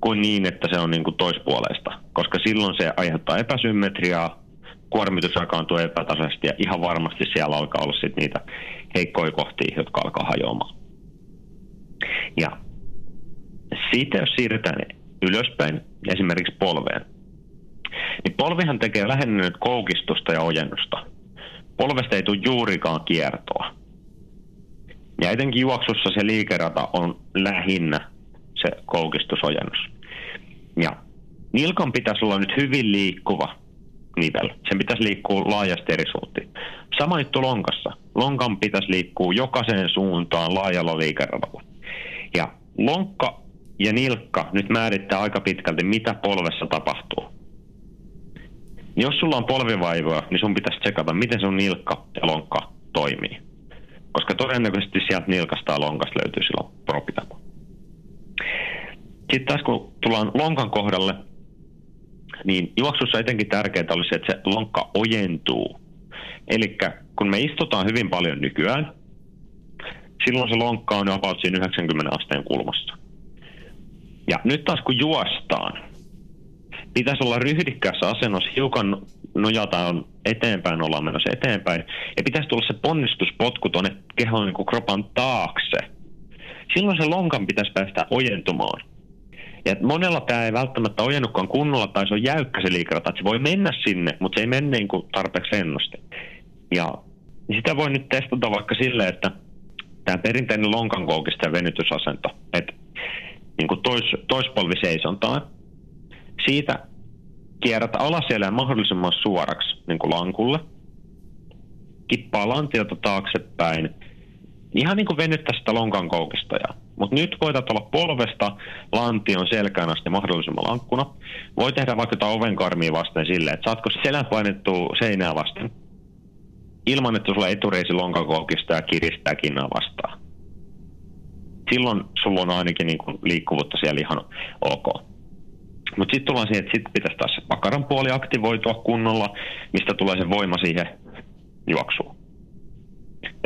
kuin niin, että se on niin kuin toispuoleista. Koska silloin se aiheuttaa epäsymmetriaa, kuormitus jakaantuu epätasaisesti ja ihan varmasti siellä alkaa olla sit niitä heikkoja kohtia, jotka alkaa hajoamaan. Ja siitä jos siirrytään ylöspäin, esimerkiksi polveen, niin polvihan tekee lähinnä nyt koukistusta ja ojennusta. Polvesta ei tule juurikaan kiertoa. Ja etenkin juoksussa se liikerata on lähinnä se koukistusojennus. Ja nilkan pitäisi olla nyt hyvin liikkuva nivel. Sen pitäisi liikkua laajasti eri suuntiin. Sama juttu lonkassa. Lonkan pitäisi liikkua jokaiseen suuntaan laajalla liikeradalla. Ja lonkka ja nilkka nyt määrittää aika pitkälti, mitä polvessa tapahtuu. Jos sulla on polvivaivoja, niin sun pitäisi tsekata, miten sun nilkka ja lonkka toimii. Koska todennäköisesti sieltä nilkasta lonkasta löytyy silloin propitapa. Sitten taas kun tullaan lonkan kohdalle, niin juoksussa etenkin tärkeää olisi että se lonkka ojentuu. Eli kun me istutaan hyvin paljon nykyään, silloin se lonkka on about siinä 90 asteen kulmassa. Ja nyt taas kun juostaan, pitäisi olla ryhdikkäässä asennossa, hiukan nojataan eteenpäin, ollaan menossa eteenpäin. Ja pitäisi tulla se ponnistuspotku tuonne kehon niin kropan taakse. Silloin se lonkan pitäisi päästä ojentumaan. Ja monella tämä ei välttämättä ojennutkaan kunnolla tai se on jäykkä se liikerata, että se voi mennä sinne, mutta se ei mene niin kuin tarpeeksi ennosti. Ja sitä voi nyt testata vaikka sille, että tämä perinteinen lonkankoukista ja venytysasento, että niin kuin tois, toispolvi seisontaa, siitä kierrät alasjälleen mahdollisimman suoraksi niin kuin lankulle. Kippaa lantiota taaksepäin. Ihan niin kuin venyttää sitä lonkan koukista. Mutta nyt koetat olla polvesta lantion selkään asti mahdollisimman lankkuna. Voi tehdä vaikka jotain ovenkarmia vasten silleen, että saatko selän painettua seinää vasten. Ilman, että sulla etureisi lonkakoukista ja kiristää kinnaa vastaan. Silloin sulla on ainakin niin kuin liikkuvuutta siellä ihan ok. Mutta sitten tullaan siihen, että sitten pitäisi taas se pakaran puoli aktivoitua kunnolla, mistä tulee se voima siihen juoksuun.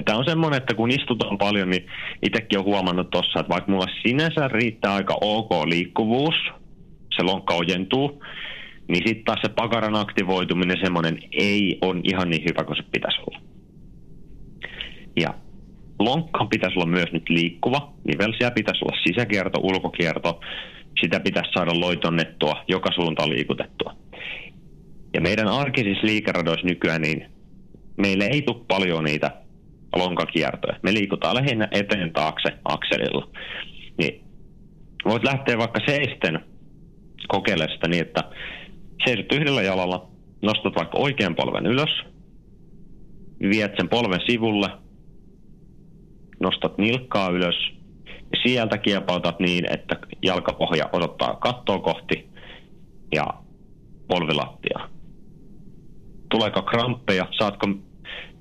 Tämä on semmoinen, että kun istutaan paljon, niin itsekin on huomannut tuossa, että vaikka mulla sinänsä riittää aika ok liikkuvuus, se lonkka ojentuu, niin sitten taas se pakaran aktivoituminen semmoinen ei on ihan niin hyvä kuin se pitäisi olla. Ja lonkkan pitäisi olla myös nyt liikkuva, nivelsiä pitäisi olla sisäkierto, ulkokierto, sitä pitäisi saada loitonnettua, joka suuntaan liikutettua. Ja meidän arkisissa liikeradoissa nykyään, niin meille ei tule paljon niitä lonkakiertoja. Me liikutaan lähinnä eteen taakse akselilla. Niin voit lähteä vaikka seisten kokeilemaan sitä niin, että seisot yhdellä jalalla, nostat vaikka oikean polven ylös, viet sen polven sivulle, nostat nilkkaa ylös, sieltä kiepautat niin, että jalkapohja odottaa kattoa kohti ja polvilattia. Tuleeko kramppeja, saatko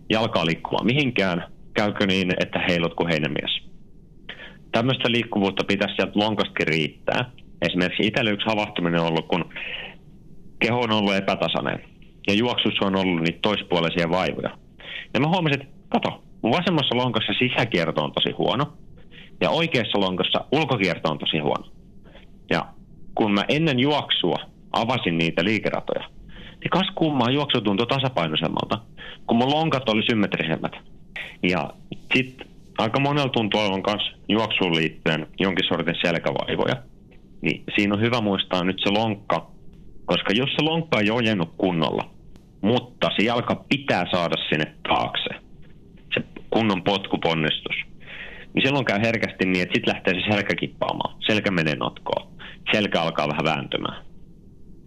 jalkaa liikkumaan mihinkään, käykö niin, että heilut kuin heinämies. Tämmöistä liikkuvuutta pitäisi sieltä lonkastakin riittää. Esimerkiksi itsellä yksi havahtuminen on ollut, kun keho on ollut epätasainen ja juoksussa on ollut niitä toispuolisia vaivoja. Ja mä huomasin, että kato, mun vasemmassa lonkassa sisäkierto on tosi huono ja oikeassa lonkossa ulkokierto on tosi huono. Ja kun mä ennen juoksua avasin niitä liikeratoja, niin kas kummaa juoksu tuntui tasapainoisemmalta, kun mun lonkat oli symmetrisemmät. Ja sitten aika monella tuntuu olevan kanssa juoksuun liittyen jonkin sortin selkävaivoja. Niin siinä on hyvä muistaa nyt se lonkka, koska jos se lonkka ei ojennut kunnolla, mutta se jalka pitää saada sinne taakse, se kunnon potkuponnistus, niin silloin käy herkästi niin, että sitten lähtee se selkä kippaamaan. Selkä menee notkoon. Selkä alkaa vähän vääntymään.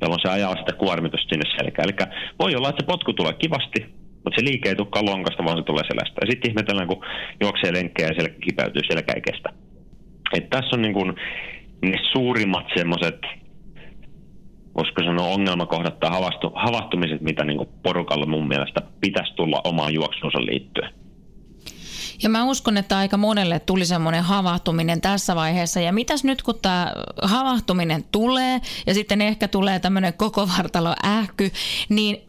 Jolloin se ajaa sitä kuormitusta sinne selkään. Eli voi olla, että se potku tulee kivasti, mutta se liike ei tulekaan lonkasta, vaan se tulee selästä. Ja sitten ihmetellään, kun juoksee lenkkejä ja selkä kipeytyy, selkä ei kestä. Et tässä on niin kun ne suurimmat semmoiset, voisiko sanoa ongelmakohdat tai havahtumiset, mitä niin porukalla mun mielestä pitäisi tulla omaan juoksuunsa liittyen. Ja mä uskon, että aika monelle tuli semmoinen havahtuminen tässä vaiheessa. Ja mitäs nyt, kun tämä havahtuminen tulee ja sitten ehkä tulee tämmöinen koko vartalo ähky, niin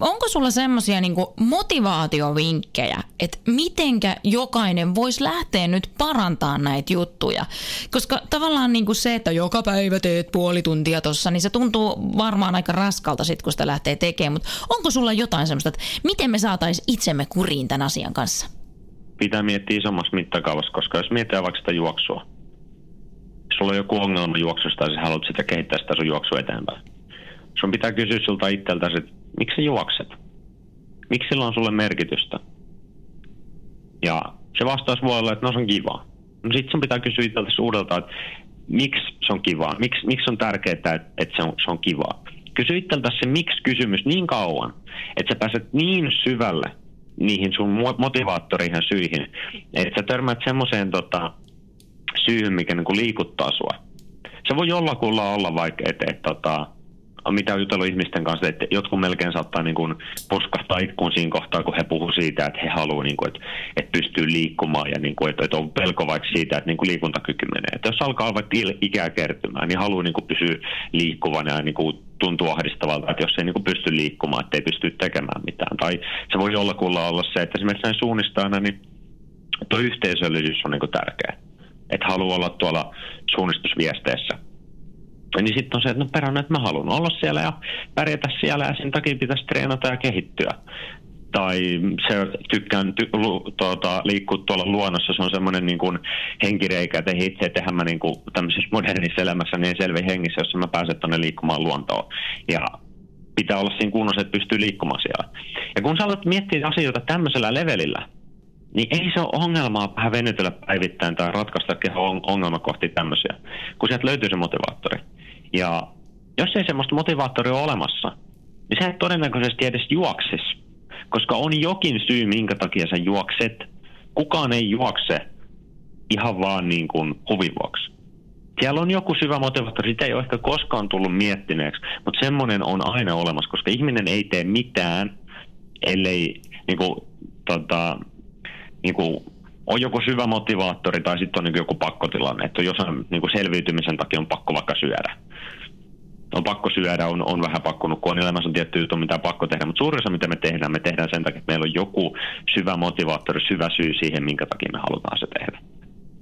onko sulla semmoisia niin motivaatiovinkkejä, että mitenkä jokainen voisi lähteä nyt parantaa näitä juttuja? Koska tavallaan niin kuin se, että joka päivä teet puoli tuntia tuossa, niin se tuntuu varmaan aika raskalta sitten, kun sitä lähtee tekemään. Mutta onko sulla jotain semmoista, että miten me saataisiin itsemme kuriin tämän asian kanssa? Pitää miettiä isommassa mittakaavassa, koska jos mietitään vaikka sitä juoksua, sulla on joku ongelma juoksusta ja sä haluat sitä kehittää sitä sun juoksua eteenpäin, sun pitää kysyä sulta itseltäsi, että miksi sä juokset? Miksi sillä on sulle merkitystä? Ja se vastaus voi olla, että no se on kivaa. No sit sun pitää kysyä itseltäsi uudelta, että miksi se on kivaa? Miksi, miksi on tärkeää, että, että se, on, se on kivaa? Kysy itseltäsi se miksi-kysymys niin kauan, että sä pääset niin syvälle niihin sun motivaattoriin syihin. Että sä törmäät semmoiseen tota, syyhyn, mikä niinku liikuttaa sua. Se voi jollakulla olla vaikka, että et, tota, mitä on jutellut ihmisten kanssa, että jotkut melkein saattaa niin kuin puskahtaa ikkuun siinä kohtaa, kun he puhuu siitä, että he haluavat, niin kuin, että, että pystyy liikkumaan ja niin kuin, että, että on pelko vaikka siitä, että niin kuin liikuntakyky menee. Että jos alkaa vaikka ikää kertymään, niin haluaa niin kuin pysyä liikkuvana ja niin kuin tuntuu ahdistavalta, että jos ei niin pysty liikkumaan, että ei pysty tekemään mitään. Tai se voi jollakulla olla se, että esimerkiksi näin suunnistajana, niin tuo yhteisöllisyys on niin kuin tärkeä. Että haluaa olla tuolla suunnistusviesteissä niin sitten on se, että no perään, että mä haluan olla siellä ja pärjätä siellä ja sen takia pitäisi treenata ja kehittyä. Tai se tykkään ty, lu, tuota, liikkua tuolla luonnossa, se on semmoinen niin kuin henkireikä, että itse tehdä mä niin kuin tämmöisessä modernissa elämässä niin selvi hengissä, jossa mä pääsen tuonne liikkumaan luontoon. Ja pitää olla siinä kunnossa, että pystyy liikkumaan siellä. Ja kun sä alat miettiä asioita tämmöisellä levelillä, niin ei se ole ongelmaa vähän venytellä päivittäin tai ratkaista keho ongelma kohti tämmöisiä, kun sieltä löytyy se motivaattori. Ja Jos ei semmoista motivaattoria ole olemassa, niin sä et todennäköisesti edes juoksis. Koska on jokin syy, minkä takia sä juokset. Kukaan ei juokse ihan vaan niin kuin huvin vuoksi. Siellä on joku syvä motivaattori, sitä ei ole ehkä koskaan tullut miettineeksi, mutta semmoinen on aina olemassa, koska ihminen ei tee mitään, ellei niin kuin, tota, niin kuin, on joku syvä motivaattori tai sitten on niin joku pakkotilanne, että jossain niin kuin selviytymisen takia on pakko vaikka syödä. On pakko syödä, on, on vähän pakko nukkua, on elämässä on tietty juttu, mitä on pakko tehdä, mutta suurin osa mitä me tehdään, me tehdään sen takia, että meillä on joku syvä motivaattori, syvä syy siihen, minkä takia me halutaan se tehdä.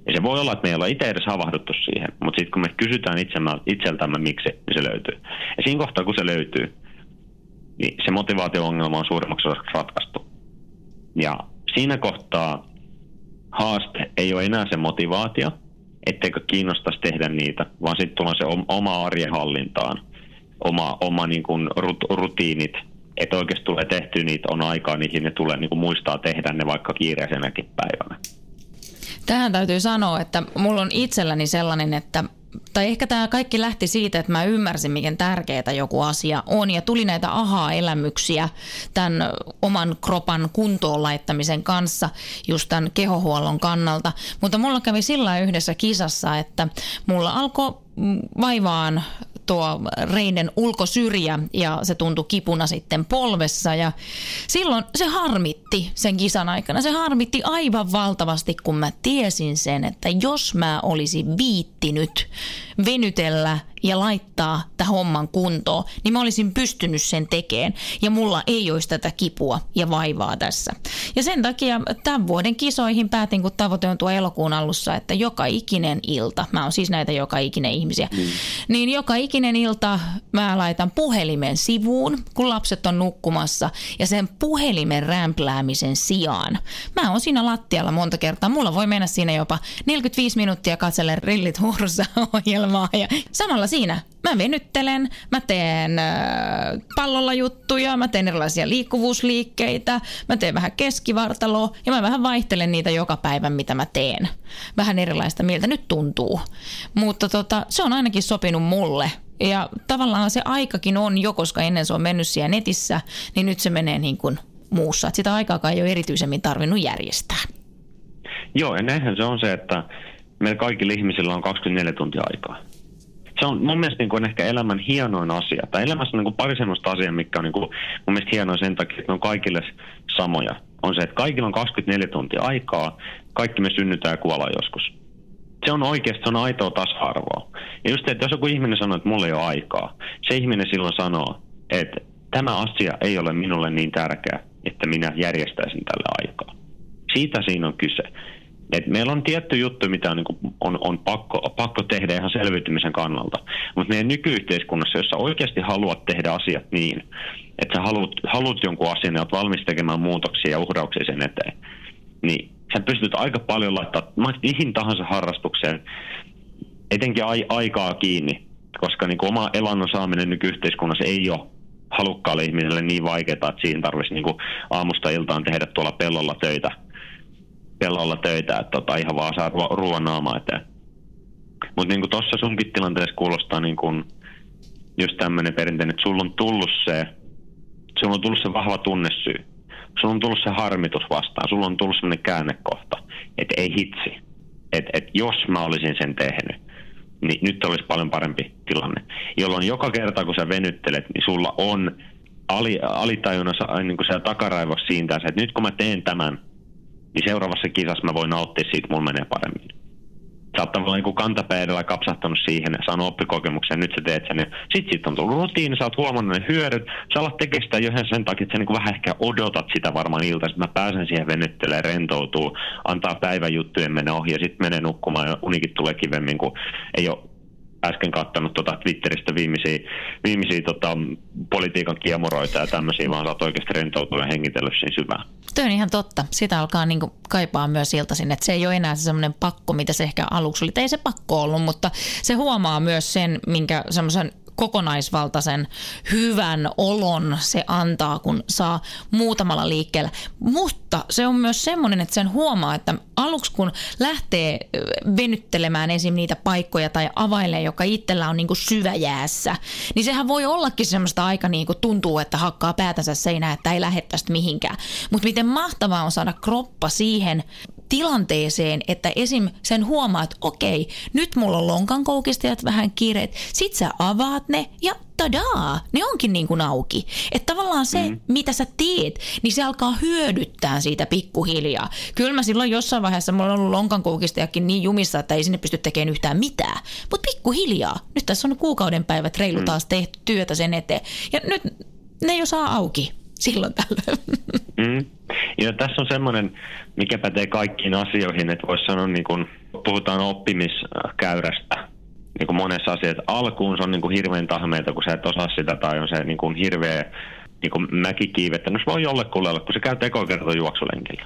Ja se voi olla, että me ei olla itse edes havahduttu siihen, mutta sitten kun me kysytään itseltämme miksi, niin se löytyy. Ja siinä kohtaa, kun se löytyy, niin se motivaatio-ongelma on suurimmaksi osaksi ratkaistu. Ja siinä kohtaa haaste ei ole enää se motivaatio, etteikö kiinnostaisi tehdä niitä, vaan sitten tulee se oma arjen hallintaan, oma, oma niin kuin rutiinit, että oikeasti tulee tehty niitä, on aikaa niihin ja tulee niin kuin muistaa tehdä ne vaikka kiireisenäkin päivänä. Tähän täytyy sanoa, että mulla on itselläni sellainen, että tai ehkä tämä kaikki lähti siitä, että mä ymmärsin, miten tärkeää joku asia on. Ja tuli näitä ahaa-elämyksiä tämän oman kropan kuntoon laittamisen kanssa, just tämän kehohuollon kannalta. Mutta mulla kävi sillä yhdessä kisassa, että mulla alkoi vaivaan tuo reinen ulkosyrjä ja se tuntui kipuna sitten polvessa ja silloin se harmitti sen kisan aikana. Se harmitti aivan valtavasti, kun mä tiesin sen, että jos mä olisin viittinyt venytellä ja laittaa tämän homman kuntoon, niin mä olisin pystynyt sen tekemään ja mulla ei olisi tätä kipua ja vaivaa tässä. Ja sen takia tämän vuoden kisoihin päätin, kun tavoite on tuo elokuun alussa, että joka ikinen ilta, mä oon siis näitä joka ikinen ihmisiä, mm. niin joka ikinen ilta mä laitan puhelimen sivuun, kun lapset on nukkumassa ja sen puhelimen rämpläämisen sijaan. Mä oon siinä lattialla monta kertaa, mulla voi mennä siinä jopa 45 minuuttia katsellen rillit huurussa ohjelmaa ja samalla siinä. Mä venyttelen, mä teen äh, pallolla juttuja, mä teen erilaisia liikkuvuusliikkeitä, mä teen vähän keskivartaloa ja mä vähän vaihtelen niitä joka päivä, mitä mä teen. Vähän erilaista, miltä nyt tuntuu. Mutta tota, se on ainakin sopinut mulle. Ja tavallaan se aikakin on jo, koska ennen se on mennyt siellä netissä, niin nyt se menee niin kuin muussa. Et sitä aikaa ei ole erityisemmin tarvinnut järjestää. Joo, ja näinhän se on se, että meillä kaikilla ihmisillä on 24 tuntia aikaa se on mun mielestä niin kuin ehkä elämän hienoin asia. Tai elämässä on niin kuin pari sellaista asiaa, mikä on niin kuin mun mielestä hienoin sen takia, että ne on kaikille samoja. On se, että kaikilla on 24 tuntia aikaa, kaikki me synnytään ja kuollaan joskus. Se on oikeasti, se on aitoa tasa-arvoa. Ja just, että jos joku ihminen sanoo, että mulla ei ole aikaa, se ihminen silloin sanoo, että tämä asia ei ole minulle niin tärkeä, että minä järjestäisin tälle aikaa. Siitä siinä on kyse. Et meillä on tietty juttu, mitä on, niin kuin, on, on pakko, pakko tehdä ihan selviytymisen kannalta. Mutta meidän nykyyhteiskunnassa, jossa oikeasti haluat tehdä asiat niin, että sä haluat, haluat jonkun asian ja olet valmis tekemään muutoksia ja uhrauksia sen eteen, niin sä pystyt aika paljon laittamaan mihin tahansa harrastukseen etenkin ai, aikaa kiinni, koska niin kuin oma elannon saaminen nykyyhteiskunnassa ei ole halukkaalle ihmiselle niin vaikeaa, että siinä tarvitsisi niin aamusta iltaan tehdä tuolla pellolla töitä – pellolla töitä, että tota, ihan vaan saa ruoan naama eteen. Mutta niin tuossa sunkin tilanteessa kuulostaa niin kuin just tämmöinen perinteinen, että sulla on tullut se, sulla on tullut se vahva tunnesyy. Sulla on tullut se harmitus vastaan, sulla on tullut semmoinen käännekohta, että ei hitsi. Että et jos mä olisin sen tehnyt, niin nyt olisi paljon parempi tilanne. Jolloin joka kerta, kun sä venyttelet, niin sulla on ali, alitajunnan niin kuin takaraivossa siitä, että nyt kun mä teen tämän, niin seuraavassa kisassa mä voin nauttia siitä, mulla menee paremmin. Sä oot tavallaan niin kantapäidellä kapsahtanut siihen, saanut oppikokemuksen, nyt sä teet sen. Sitten siitä on tullut rutiini, sä oot huomannut ne hyödyt. Sä alat tekemään sitä jo sen takia, että sä niin vähän ehkä odotat sitä varmaan ilta. Sitten mä pääsen siihen venyttelemään, rentoutuu, antaa päivän juttujen mennä ohi ja sitten menee nukkumaan ja unikin tulee kivemmin, kun ei ole äsken katsonut tuota Twitteristä viimeisiä, viimeisiä tota, politiikan kiemuroita ja tämmöisiä, vaan saat oikeasti rentoutua ja hengitellä siinä syvään. Tuo on ihan totta. Sitä alkaa niin kaipaa myös iltaisin, että se ei ole enää se semmoinen pakko, mitä se ehkä aluksi oli. ei se pakko ollut, mutta se huomaa myös sen, minkä semmoisen kokonaisvaltaisen hyvän olon se antaa, kun saa muutamalla liikkeellä. Mutta se on myös semmoinen, että sen huomaa, että aluksi kun lähtee venyttelemään esim. niitä paikkoja tai availee, joka itsellä on niin kuin syväjäässä, niin sehän voi ollakin semmoista aika niin kuin tuntuu, että hakkaa päätänsä seinään, että ei lähde tästä mihinkään. Mutta miten mahtavaa on saada kroppa siihen tilanteeseen, että esim. sen huomaa, että okei, nyt mulla on lonkan koukistajat vähän kireet, sit sä avaat ne ja tadaa, ne onkin niin kuin auki. Että tavallaan se, mm. mitä sä teet, niin se alkaa hyödyttää siitä pikkuhiljaa. Kyllä mä silloin jossain vaiheessa, mulla on ollut lonkan koukistajakin niin jumissa, että ei sinne pysty tekemään yhtään mitään. Mutta pikkuhiljaa, nyt tässä on kuukauden päivät reilu mm. taas tehty työtä sen eteen. Ja nyt ne jo saa auki silloin tällöin. Mm. Ja tässä on semmoinen, mikä pätee kaikkiin asioihin, että voisi sanoa, niin kun puhutaan oppimiskäyrästä, niin kuin monessa asiassa. Alkuun se on niin kuin hirveän tahmeita, kun sä et osaa sitä, tai on se niin kuin hirveä niin kuin mäkikiivettä. No se voi jollekulle olla, kun se käy tekokerta juoksulenkillä.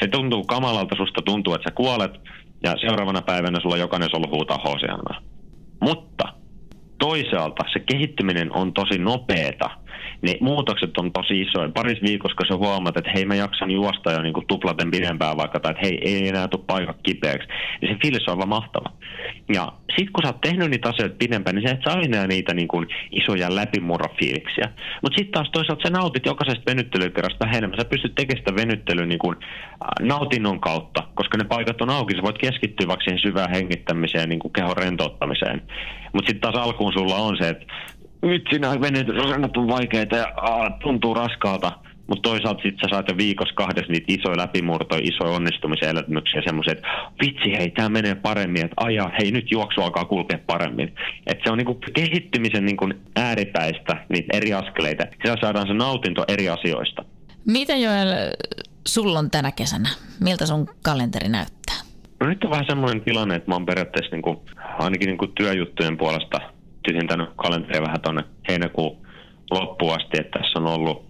Se tuntuu kamalalta, susta tuntuu, että sä kuolet, ja seuraavana päivänä sulla jokainen solu huutaa hosianaa. Mutta toisaalta se kehittyminen on tosi nopeeta – ne muutokset on tosi isoja. Paris viikossa, kun sä huomaat, että hei mä jaksan juosta jo niin kuin tuplaten pidempään vaikka, tai että hei ei enää tule paikat kipeäksi, niin se fiilis on aivan mahtava. Ja sit kun sä oot tehnyt niitä asioita pidempään, niin sä et saa enää niitä niin kuin isoja läpimurrofiiliksiä. Mutta sitten taas toisaalta sä nautit jokaisesta venyttelykerrasta vähemmän. Sä pystyt tekemään sitä venyttelyä niin kuin nautinnon kautta, koska ne paikat on auki. Sä voit keskittyä vaikka siihen syvään hengittämiseen, niin kuin kehon rentouttamiseen. Mutta sitten taas alkuun sulla on se, että vitsi nämä veneet on vaikeita ja aa, tuntuu raskaalta. Mutta toisaalta sitten sä saat jo viikossa kahdessa niitä isoja läpimurtoja, isoja onnistumisia, elämyksiä, semmoisia, että vitsi, hei, tämä menee paremmin, että aja, hei, nyt juoksu alkaa kulkea paremmin. Että se on niinku kehittymisen niinku ääripäistä, niitä eri askeleita. Siellä saadaan se nautinto eri asioista. Mitä Joel, sulla on tänä kesänä? Miltä sun kalenteri näyttää? No nyt on vähän semmoinen tilanne, että mä oon periaatteessa niinku, ainakin niinku työjuttujen puolesta tyhjentänyt kalenteria vähän tuonne heinäkuun loppuun asti, että tässä on ollut,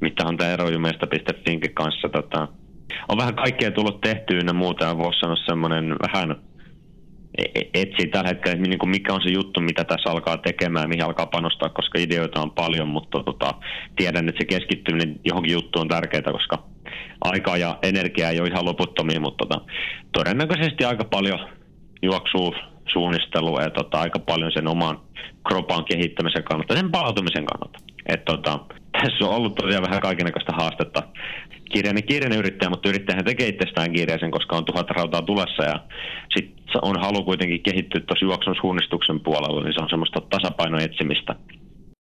mitä on tämä erojumesta.finkin kanssa, tota, on vähän kaikkea tullut tehtyä ja muuta, voisi sanoa semmoinen vähän e-, e-, etsii tällä hetkellä, että niin kuin mikä on se juttu, mitä tässä alkaa tekemään, mihin alkaa panostaa, koska ideoita on paljon, mutta tota, tiedän, että se keskittyminen johonkin juttuun on tärkeää, koska aikaa ja energiaa ei ole ihan loputtomia, mutta tota, todennäköisesti aika paljon juoksuu suunnittelua ja tota, aika paljon sen oman kropan kehittämisen kannalta, sen palautumisen kannalta. Et, tota, tässä on ollut tosiaan vähän kaikenlaista haastetta. Kirjainen kirjainen yrittäjä, mutta yrittäjähän tekee itsestään kirjaisen, koska on tuhat rautaa tulessa ja sitten on halu kuitenkin kehittyä tuossa juoksun suunnistuksen puolella, niin se on semmoista tasapainoetsimistä. etsimistä